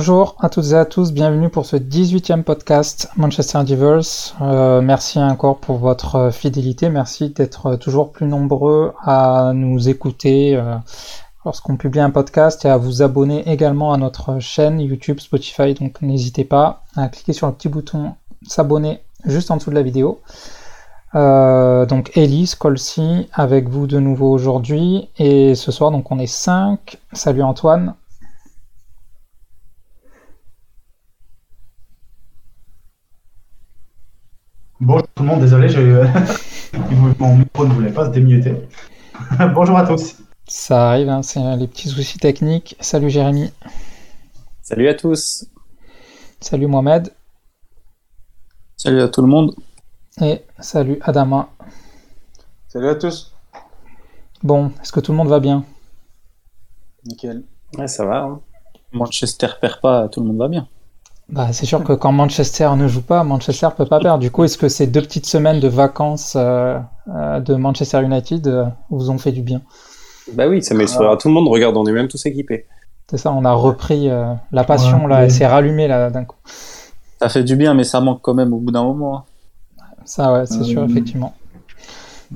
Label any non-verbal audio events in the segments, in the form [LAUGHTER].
Bonjour à toutes et à tous, bienvenue pour ce 18e podcast Manchester Divers. Euh, merci encore pour votre fidélité, merci d'être toujours plus nombreux à nous écouter euh, lorsqu'on publie un podcast et à vous abonner également à notre chaîne YouTube, Spotify. Donc n'hésitez pas à cliquer sur le petit bouton s'abonner juste en dessous de la vidéo. Euh, donc Elise, Colsi, avec vous de nouveau aujourd'hui. Et ce soir, donc on est 5. Salut Antoine. Bonjour tout le monde, désolé, [LAUGHS] mon micro ne voulait pas se démuter. [LAUGHS] Bonjour à tous. Ça arrive, hein, c'est les petits soucis techniques. Salut Jérémy. Salut à tous. Salut Mohamed. Salut à tout le monde. Et salut Adama. Salut à tous. Bon, est-ce que tout le monde va bien? Nickel. Ouais, ça va. Hein. Manchester perd pas, tout le monde va bien. Bah, c'est sûr que quand Manchester ne joue pas, Manchester peut pas perdre. Du coup, est-ce que ces deux petites semaines de vacances euh, euh, de Manchester United euh, vous ont fait du bien? Bah oui, ça met le sourire à tout le monde. Regarde, on est même tous équipés. C'est ça, on a repris la passion là, elle s'est rallumée là d'un coup. Ça fait du bien, mais ça manque quand même au bout d'un moment. Hein. Ça, ouais, c'est sûr, effectivement.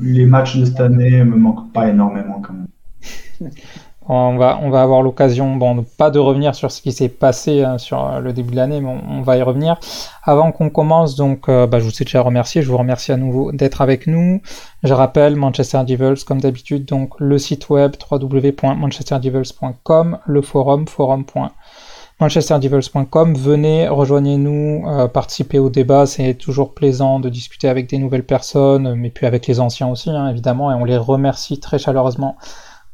Les matchs de cette année me manquent pas énormément quand même. [LAUGHS] On va, avoir l'occasion, bon, pas de revenir sur ce qui s'est passé hein, sur euh, le début de l'année, mais on, va y revenir. Avant qu'on commence, donc, euh, bah, je vous ai déjà remercié, je vous remercie à nouveau d'être avec nous. Je rappelle, Manchester Devils, comme d'habitude, donc le site web www.manchesterdevils.com, le forum, forum.manchesterdevils.com. Venez, rejoignez-nous, euh, participez au débat, c'est toujours plaisant de discuter avec des nouvelles personnes, mais puis avec les anciens aussi, hein, évidemment, et on les remercie très chaleureusement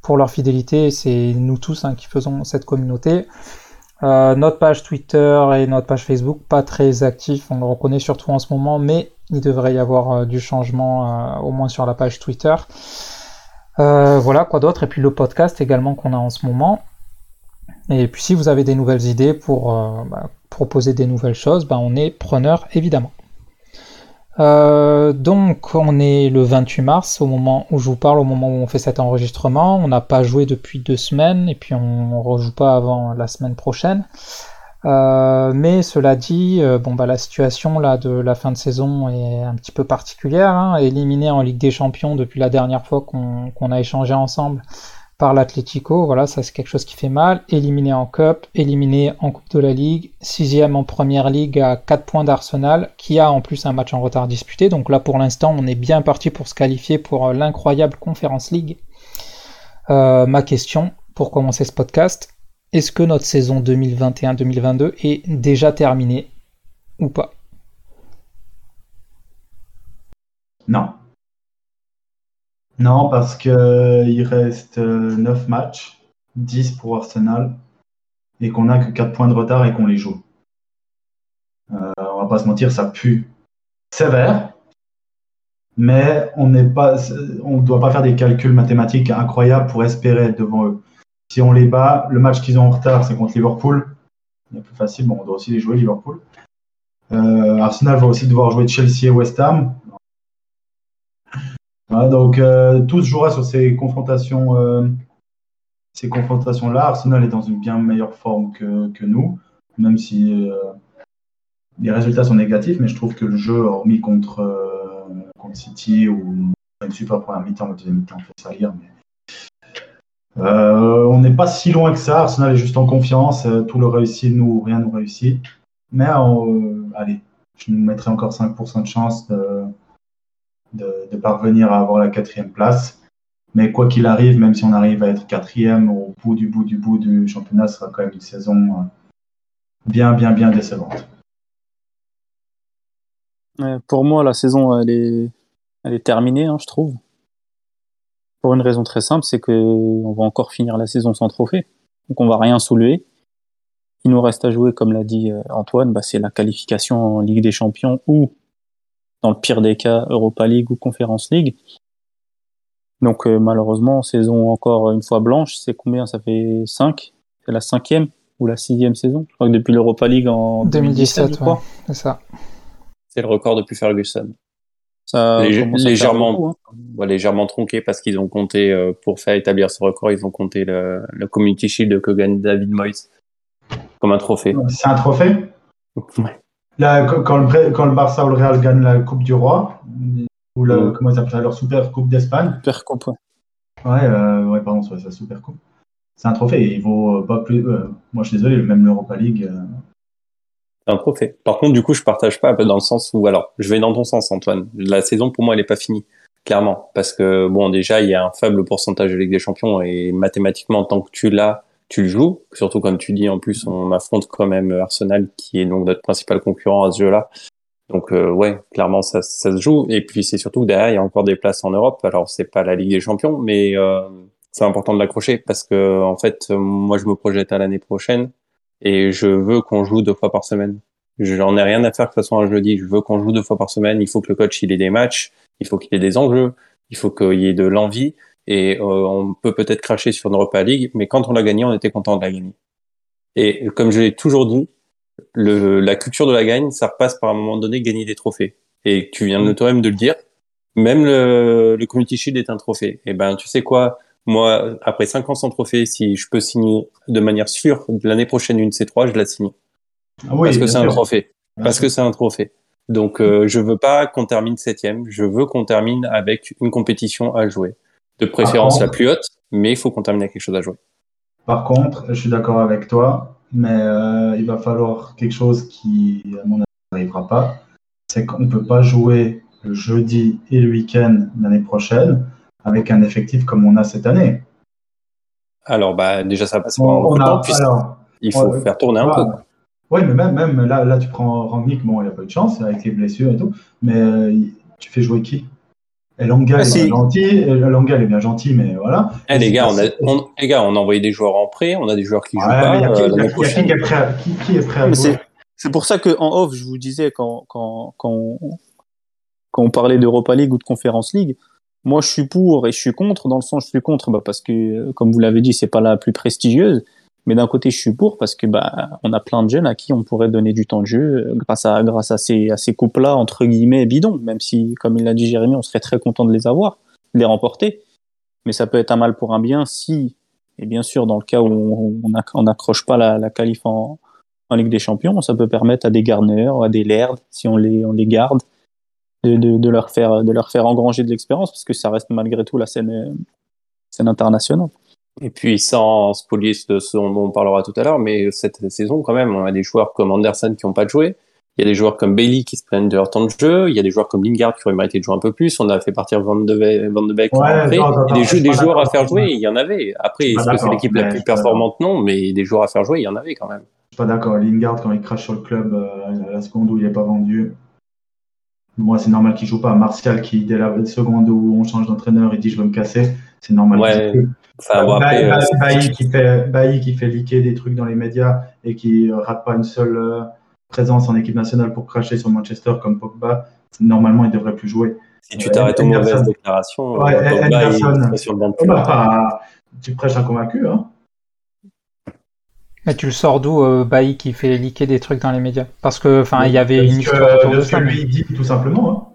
pour leur fidélité. C'est nous tous hein, qui faisons cette communauté. Euh, notre page Twitter et notre page Facebook, pas très actifs, on le reconnaît surtout en ce moment, mais il devrait y avoir euh, du changement euh, au moins sur la page Twitter. voilà, quoi d'autre? Et puis le podcast également qu'on a en ce moment. Et puis si vous avez des nouvelles idées pour bah, proposer des nouvelles choses, bah, on est preneur évidemment. Euh, donc on est le 28 mars au moment où je vous parle, au moment où on fait cet enregistrement. On n'a pas joué depuis deux semaines et puis on, ne rejoue pas avant la semaine prochaine. Euh, mais cela dit, euh, bon bah la situation là de la fin de saison est un petit peu particulière. Hein, éliminé en Ligue des Champions depuis la dernière fois qu'on a échangé ensemble par l'Atlético. Voilà, ça c'est quelque chose qui fait mal. Éliminé en Cup, éliminé en Coupe de la Ligue, sixième en Première Ligue à 4 points d'Arsenal, qui a en plus un match en retard disputé. Donc là pour l'instant on est bien parti pour se qualifier pour euh, l'incroyable Conference League. Euh, ma question pour commencer ce podcast, est-ce que notre saison 2021-2022 est déjà terminée ou pas? Non. Non, parce qu'il euh, reste 9 euh, matchs, 10 pour Arsenal, et qu'on n'a que 4 points de retard et qu'on les joue. Euh, on va pas se mentir, ça pue sévère, mais on n'est pas, on ne doit pas faire des calculs mathématiques incroyables pour espérer être devant eux. Si on les bat, le match qu'ils ont en retard, c'est contre Liverpool. C'est plus facile, bon, on doit aussi les jouer Liverpool. Arsenal va aussi devoir jouer Chelsea et West Ham donc euh, tout se jouera sur ces confrontations, euh, ces confrontations-là. Arsenal est dans une bien meilleure forme que, nous, même si euh, les résultats sont négatifs, mais je trouve que le jeu, hormis contre, contre City ou une super première mi-temps, la deuxième mi-temps fait salir, mais on n'est pas si loin que ça. Arsenal est juste en confiance. tout le réussit, nous, rien nous réussit. Mais allez, je nous mettrai encore 5% de chance de, de, parvenir à avoir la quatrième place. Mais quoi qu'il arrive, même si on arrive à être quatrième au bout du bout du bout du championnat, ce sera quand même une saison euh, bien, bien, bien décevante. Pour moi, la saison, elle est, elle est terminée, hein, je trouve. Pour une raison très simple, c'est qu'on va encore finir la saison sans trophée. Donc on va rien soulever. Il nous reste à jouer, comme l'a dit euh, Antoine, bah, c'est la qualification en Ligue des Champions ou dans le pire des cas, Europa League ou Conference League. Donc euh, malheureusement, saison encore une fois blanche, c'est combien? Ça fait 5 C'est la cinquième ou la sixième saison? Je crois que depuis l'Europa League en 2017, c'est ça. C'est le record depuis Ferguson. Ça légèrement, hein. légèrement tronqué parce qu'ils ont compté, euh, pour faire établir ce record, ils ont compté le, le Community Shield que gagne David Moyes. comme un trophée. C'est un trophée? Là, quand, le, quand le Barça ou le Real gagnent la Coupe du Roi, ou la, mm. comment ils appellent ça, leur Super Coupe d'Espagne. Super Coupe, ouais. Ouais, euh, ouais pardon, c'est la Super Coupe. C'est un trophée, il vaut pas plus. Euh, moi, je suis désolé, même l'Europa League. Euh, c'est un trophée. Par contre, du coup, je partage pas dans le sens où, alors, je vais dans ton sens, Antoine. La saison, pour moi, elle est pas finie. Clairement. Parce que, bon, déjà, il y a un faible pourcentage de Ligue des Champions et mathématiquement, tant que tu l'as, tu le joues. Surtout comme tu dis, en plus, on affronte quand même Arsenal, qui est donc notre principal concurrent à ce jeu-là. Donc euh, ouais, clairement ça, ça, se joue. Et puis c'est surtout que derrière il y a encore des places en Europe. Alors c'est pas la Ligue des Champions, mais euh, c'est important de l'accrocher parce que en fait moi je me projette à l'année prochaine et je veux qu'on joue deux fois par semaine. J'en ai rien à faire que ce soit un jeudi. Je veux qu'on joue deux fois par semaine. Il faut que le coach il ait des matchs, il faut qu'il ait des enjeux, il faut qu'il y ait de l'envie. Et euh, on peut peut-être cracher sur une Europa League, mais quand on l'a gagné, on était content de la gagner. Et comme je l'ai toujours dit, le, la culture de la gagne, ça repasse par un moment donné gagner des trophées. Et tu viens de toi-même de le dire, même le, le Community Shield est un trophée. Et ben, tu sais quoi, moi, après 5 ans sans trophée, si je peux signer de manière sûre l'année prochaine une C3, je la signe. Ah oui, parce que c'est un trophée. parce que c'est un trophée. Donc, euh, je veux pas qu'on termine septième. Je veux qu'on termine avec une compétition à jouer. De préférence la plus haute, mais il faut qu'on termine avec quelque chose à jouer. Par contre, je suis d'accord avec toi mais euh, il va falloir quelque chose qui, à mon avis, n'arrivera pas. C'est qu'on ne peut pas jouer le jeudi et le week-end l'année prochaine avec un effectif comme on a cette année. Alors, bah, déjà, ça passe on, temps, il faut faire tourner un peu. Oui, mais même, même là, là, tu prends Rangnick, bon, il a pas eu de chance avec les blessures et tout, mais euh, tu fais jouer qui? Elanga, ah, est gentil. Elanga, est bien gentil, mais voilà. Eh, les, gars, on a, les gars, on a envoyé des joueurs en prêt, on a des joueurs qui jouent pas. Qui, est prêt à jouer? C'est pour ça qu'en off, je vous disais, quand, quand, quand, quand on parlait d'Europa League ou de Conference League, moi, je suis pour et je suis contre. Dans le sens, je suis contre bah, parce que, comme vous l'avez dit, c'est pas la plus prestigieuse. Mais d'un côté, je suis pour parce que bah, on a plein de jeunes à qui on pourrait donner du temps de jeu euh, grâce à, grâce à ces, à ces coupes-là, entre guillemets, bidons. Même si, comme il l'a dit Jérémy, on serait très content de les avoir, de les remporter. Mais ça peut être un mal pour un bien si, et bien sûr, dans le cas où on n'accroche pas la, la qualif en, Ligue des Champions, ça peut permettre à des Garner, à des Laird, si on les, on les garde, de, de, de, leur faire, de leur faire engranger de l'expérience, parce que ça reste malgré tout la scène, euh, scène internationale. Et puis sans spolier ce dont on parlera tout à l'heure, mais cette saison quand même, on a des joueurs comme Anderson qui n'ont pas joué. Il y a des joueurs comme Bailey qui se plaignent de leur temps de jeu. Il y a des joueurs comme Lingard qui auraient mérité de jouer un peu plus. On a fait partir Van de, Beek. des, des joueurs à faire jouer, il y en avait. Après, est-ce que c'est l'équipe la plus performante? Non, mais des joueurs à faire jouer, il y en avait quand même. Je suis pas d'accord. Lingard, quand il crache sur le club euh, la seconde où il n'est pas vendu, moi, c'est normal qu'il joue pas. Martial, qui, dès la seconde où on change d'entraîneur, il dit je veux me casser, c'est normal. Ouais. Enfin, bon, après, euh, Bailly, qui fait, Bailly qui fait liquer des trucs dans les médias et qui rate pas une seule euh, présence en équipe nationale pour cracher sur Manchester comme Pogba, normalement, il devrait plus jouer. Si tu t'arrêtes aux mauvaises déclarations, ouais, Pogba, il sur le banc de bah, Tu prêches un convaincu, hein mais tu le sors d'où, euh, Bailly qui fait liquer des trucs dans les médias? Parce que, enfin, il y avait une histoire autour de, ce que lui dit, tout simplement.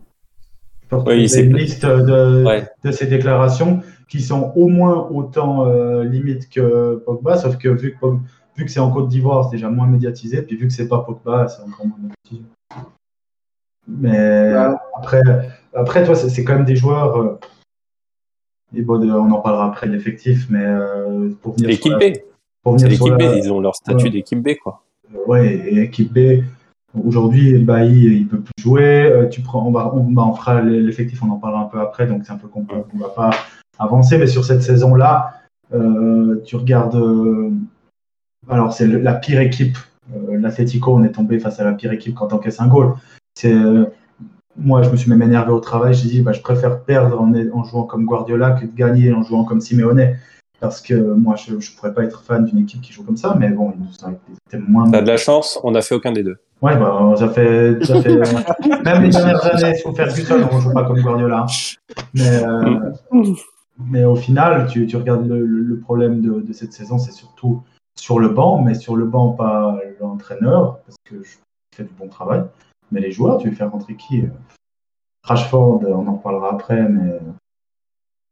Hein. Oui, c'est une liste de, de ses déclarations qui sont au moins autant euh, limites que Pogba, sauf que vu que, vu que c'est en Côte d'Ivoire, c'est déjà moins médiatisé, puis vu que c'est pas Pogba, c'est encore moins médiatisé. Mais après, après, toi, c'est quand même des joueurs. Euh, et bon, on en parlera après l'effectif, mais euh, pour venir. L'équipe B. C'est l'équipe B, ils ont leur statut d'équipe B, quoi. Ouais, et équipe B. Aujourd'hui, Bailly, il peut plus jouer. tu prends, on, va, on, bah, on fera l'effectif, on en parlera un peu après, donc c'est un peu compliqué. On va pas avancé, mais sur cette saison-là, euh, tu regardes. Euh, alors, c'est la pire équipe. Euh, L'Atletico, on est tombé face à la pire équipe quand on encaisse un goal. C'est moi, je me suis même énervé au travail. J'ai dit, bah, je préfère perdre en, en, jouant comme Guardiola que de gagner en jouant comme Simeone. Parce que moi, je ne pourrais pas être fan d'une équipe qui joue comme ça, mais bon, ils moins. T'as de la chance, on n'a fait aucun des deux. Ouais, bah, ça fait. Ça fait même les dernières années, sous Ferguson, on ne joue pas comme Guardiola. Mais, mais au final, tu, regardes le, problème de, cette saison, c'est surtout sur le banc, mais sur le banc, pas l'entraîneur, parce que je fais du bon travail. Mais les joueurs, tu veux faire rentrer qui Rashford, on en parlera après, mais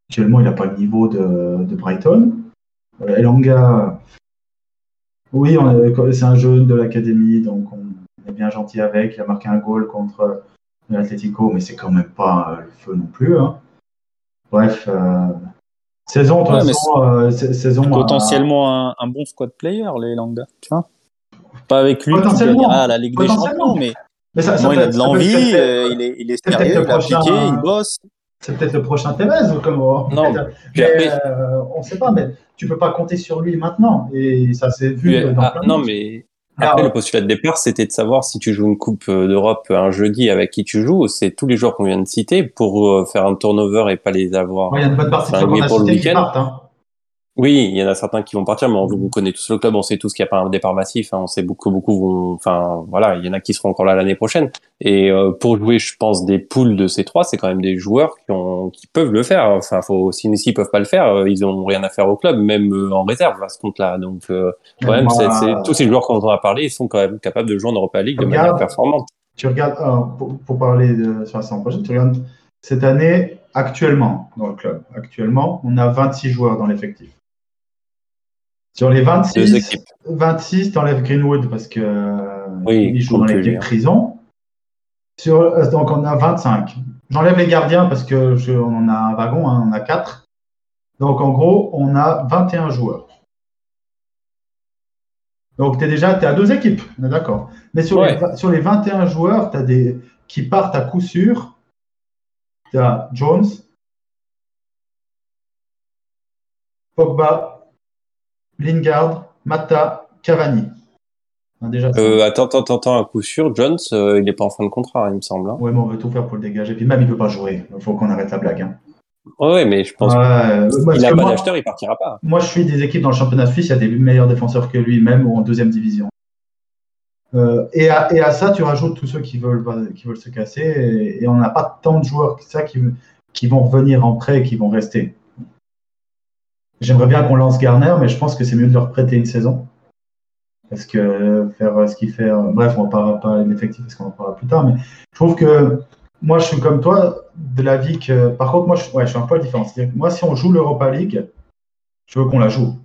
actuellement, il n'a pas le niveau de, Brighton. Euh, Elanga, Oui, c'est un jeune de l'académie, donc on est bien gentil avec. Il a marqué un goal contre l'Atlético, mais c'est quand même pas le feu non plus. hein. Bref, euh, saison, de Ouais, mais façon, euh, sa- saison. Potentiellement un, un bon squad player, les Langa, tu vois. Pas avec lui qui Potentiellement. gagnera la Ligue des. Champions, mais Mais ça, ça il a de l'envie, euh, il est, il est sérieux, il prochain- appliqué, il bosse. C'est peut-être le prochain Tevez, comme Non, mais, après- euh, on ne sait pas, mais tu peux pas compter sur lui maintenant. Et ça s'est vu Puis, dans ah, plein non, matchs. Ah, après, ouais. le postulat de départ, c'était de savoir si tu joues une Coupe euh, d'Europe un jeudi avec qui tu joues. C'est tous les joueurs qu'on vient de citer pour euh, faire un turnover et pas les avoir. Ouais, Il y a une bonne partie de ceux flingués qu'on a pour le cités qui week-end. partent. hein. Oui, il y en a certains qui vont partir, mais on, on connaît tous le club, on sait tous qu'il n'y a pas un départ massif. hein, on sait beaucoup, beaucoup vont. Enfin, voilà, il y en a qui seront encore là l'année prochaine. Et euh, pour jouer, je pense, des poules de ces trois, c'est quand même des joueurs qui, ont, qui peuvent le faire. Enfin, faut, si peuvent pas le faire, euh, ils ont rien à faire au club, même euh, en réserve à ce compte-là. Donc, euh, quand même, c'est, c'est- tous ces joueurs qu'on a parlé, ils sont quand même capables de jouer en Europa League de manière performante. Tu regardes, alors, pour, pour parler de, sur la saison prochaine, tu regardes cette année, actuellement, dans le club, actuellement, on a 26 joueurs dans l'effectif. Sur les Deux 26, équipes. 26, t'enlèves Greenwood parce que euh, Oui, il joue dans l'équipe prison. Sur, euh, donc on a 25. J'enlève les gardiens parce que je- on en a un wagon, hein, on a 4. Donc en gros, on a 21 joueurs. Donc tu es déjà t'es à deux équipes, on est d'accord. Mais sur, Ouais. les, sur les 21 joueurs, tu as des qui partent à coup sûr. Tu as Jones, Pogba, Lingard, Mata, Cavani. Ah, déjà. Euh, attends, attends, attends, à coup sûr, Jones, euh, il n'est pas en fin de contrat, il me semble. Hein. Ouais, mais on veut tout faire pour le dégager. Puis même, il peut pas jouer. Il faut qu'on arrête la blague. hein. Ouais, ouais, mais je pense euh, qu'il n'a pas d'acheteur, il partira pas. moi, je suis des équipes dans le championnat suisse, il y a des meilleurs défenseurs que lui, même ou en deuxième division. Euh, et, à, et à ça, tu rajoutes tous ceux qui veulent, qui veulent se casser. Et, et on n'a pas tant de joueurs que ça qui, qui vont revenir en prêt et qui vont rester. J'aimerais bien qu'on lance Garner, mais je pense que c'est mieux de leur prêter une saison. Parce que faire ce qu'il fait. euh, Bref, on ne parlera pas de l'effectif parce qu'on en parlera plus tard. Mais je trouve que moi, je suis comme toi, de l'avis que. Par contre, moi, je, ouais, je suis un peu différent. C'est-à-dire que moi, si on joue l'Europa League, je veux qu'on la joue.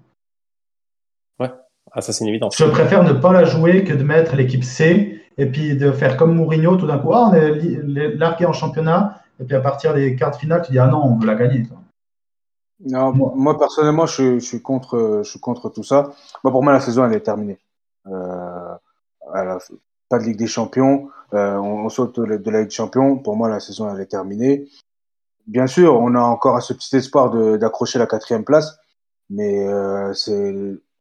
Ah, ça, c'est une évidence. Je préfère ne pas la jouer que de mettre l'équipe C et puis de faire comme Mourinho, tout d'un coup, ah, on est largué en championnat, et puis à partir des quarts de finale, tu dis, ah non, on veut la gagner. toi. Non, moi, personnellement, je, suis- contre, je suis contre tout ça. Moi, pour moi, la saison elle est terminée. Euh, pas de Ligue des Champions. Euh, on, on saute de, la Ligue des Champions. Pour moi, la saison elle est terminée. Bien sûr, on a encore ce petit espoir d'accrocher la quatrième place, mais euh, c'est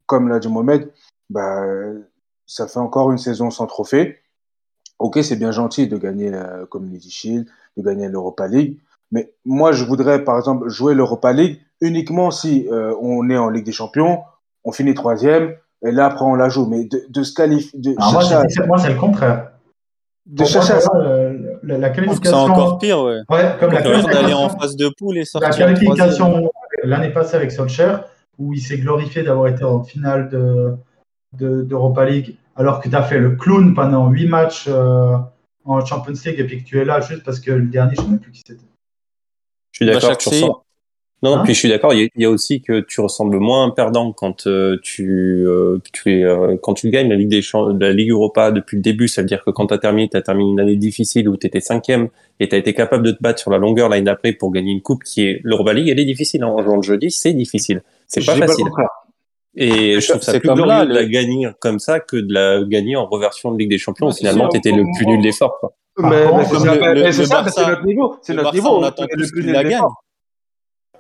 comme l'a dit Mohamed, bah, ça fait encore une saison sans trophée. Ok, c'est bien gentil de gagner la Community Shield, de gagner l'Europa League, mais moi, je voudrais, par exemple, jouer l'Europa League uniquement si euh, on est en Ligue des Champions, on finit troisième, et là, après, on la joue. Mais de, de se qualifier, de moi, c'est le contraire. de moi, chercher la, que c'est qualification. encore pire, ouais. Ouais, comme la d'aller qualification, en phase de poule et la sortir qualification l'année passée avec Solskjaer, où il s'est glorifié d'avoir été en finale de, de- d'Europa League, alors que tu as fait le clown pendant huit matchs euh, en Champions League et puis que tu es là juste parce que le dernier, je ne sais même plus qui c'était. Je suis Bah, d'accord. chaque tu Non, Hein puis je suis d'accord. Il y, a- il y a aussi que tu ressembles moins à un perdant quand euh, tu, euh, tu es, euh, quand tu gagnes la Ligue des Champs, la Ligue Europa depuis le début. Ça veut dire que quand tu as terminé, tu as terminé une année difficile où tu étais cinquième et tu as été capable de te battre sur la longueur l'année d'après pour gagner une coupe qui est l'Europa League. Elle est difficile. Hein. En jouant le jeudi, c'est difficile. C'est pas facile. Et je trouve ça plus comme glorieux là, de la gagner comme ça que de la gagner en reversion de Ligue des Champions. Finalement, sûr. tu étais le plus nul d'effort. quoi. Par Mais, mais c'est ça, c'est notre niveau. C'est Le notre Barça, niveau. on attend plus nul la des gagne.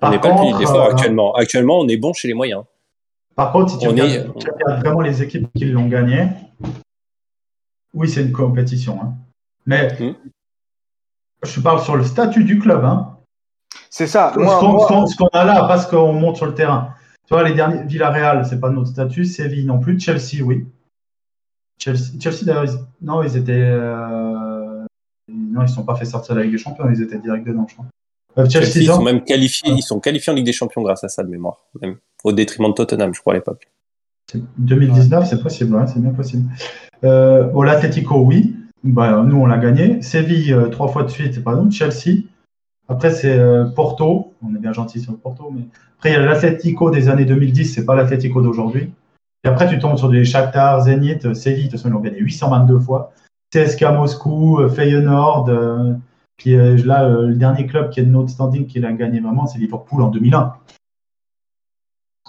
On n'est pas le contre, d'effort euh, actuellement. Actuellement, on est bon chez les moyens. Par contre, si tu On regardes, est- tu regardes vraiment les équipes qui l'ont gagné, oui, c'est une compétition. hein. Mais Hmm. je parle sur le statut du club. Hein. C'est ça. Ce qu'on moi- ce qu'on- ce qu'on a là, parce qu'on monte sur le terrain. Tu vois, les derniers, Villarreal, c'est pas notre statut. Séville non plus. Chelsea, oui. Chelsea, Chelsea d'ailleurs, ils- non, ils étaient. euh, Non, ils ne sont pas fait sortir de la Ligue des Champions. Ils étaient direct dedans, je crois. Euh, Chelsea, Chelsea, ils sont même qualifiés, ils sont qualifiés en Ligue des Champions grâce à ça de mémoire, même au détriment de Tottenham, je crois à l'époque. C'est 2019, c'est possible, ouais, c'est bien possible. Euh, bon, oui. Bah, nous, on l'a gagné. Séville, euh, trois fois de suite, c'est pas nous. Chelsea. Après, c'est euh, Porto. On est bien gentil sur le Porto. Mais... Après, il y a l'Atlético des années 2010, c'est pas l'Atlético d'aujourd'hui. Et après, tu tombes sur des Shakhtar, Zenit, Séville, de toute façon, ils l'ont gagné 822 fois. CSK Moscou, Feyenoord, euh, puis euh, là, euh, le dernier club qui est de notre standing qui l'a gagné vraiment, c'est Liverpool en 2001.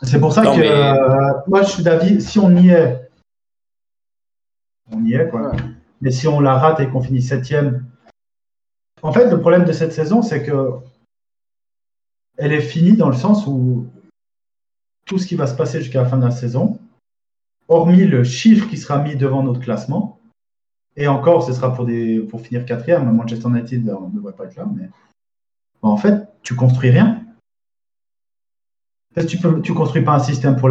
C'est pour ça Non, que mais- euh, moi, je suis d'avis, si on y est, on y est, quoi. Ouais. Mais si on la rate et qu'on finit septième, en fait, le problème de cette saison, c'est que elle est finie dans le sens où tout ce qui va se passer jusqu'à la fin de la saison, hormis le chiffre qui sera mis devant notre classement, et encore, ce sera pour, finir quatrième. Manchester United on ne devrait pas être là, mais en fait, tu construis rien. Parce que tu tu construis pas un système pour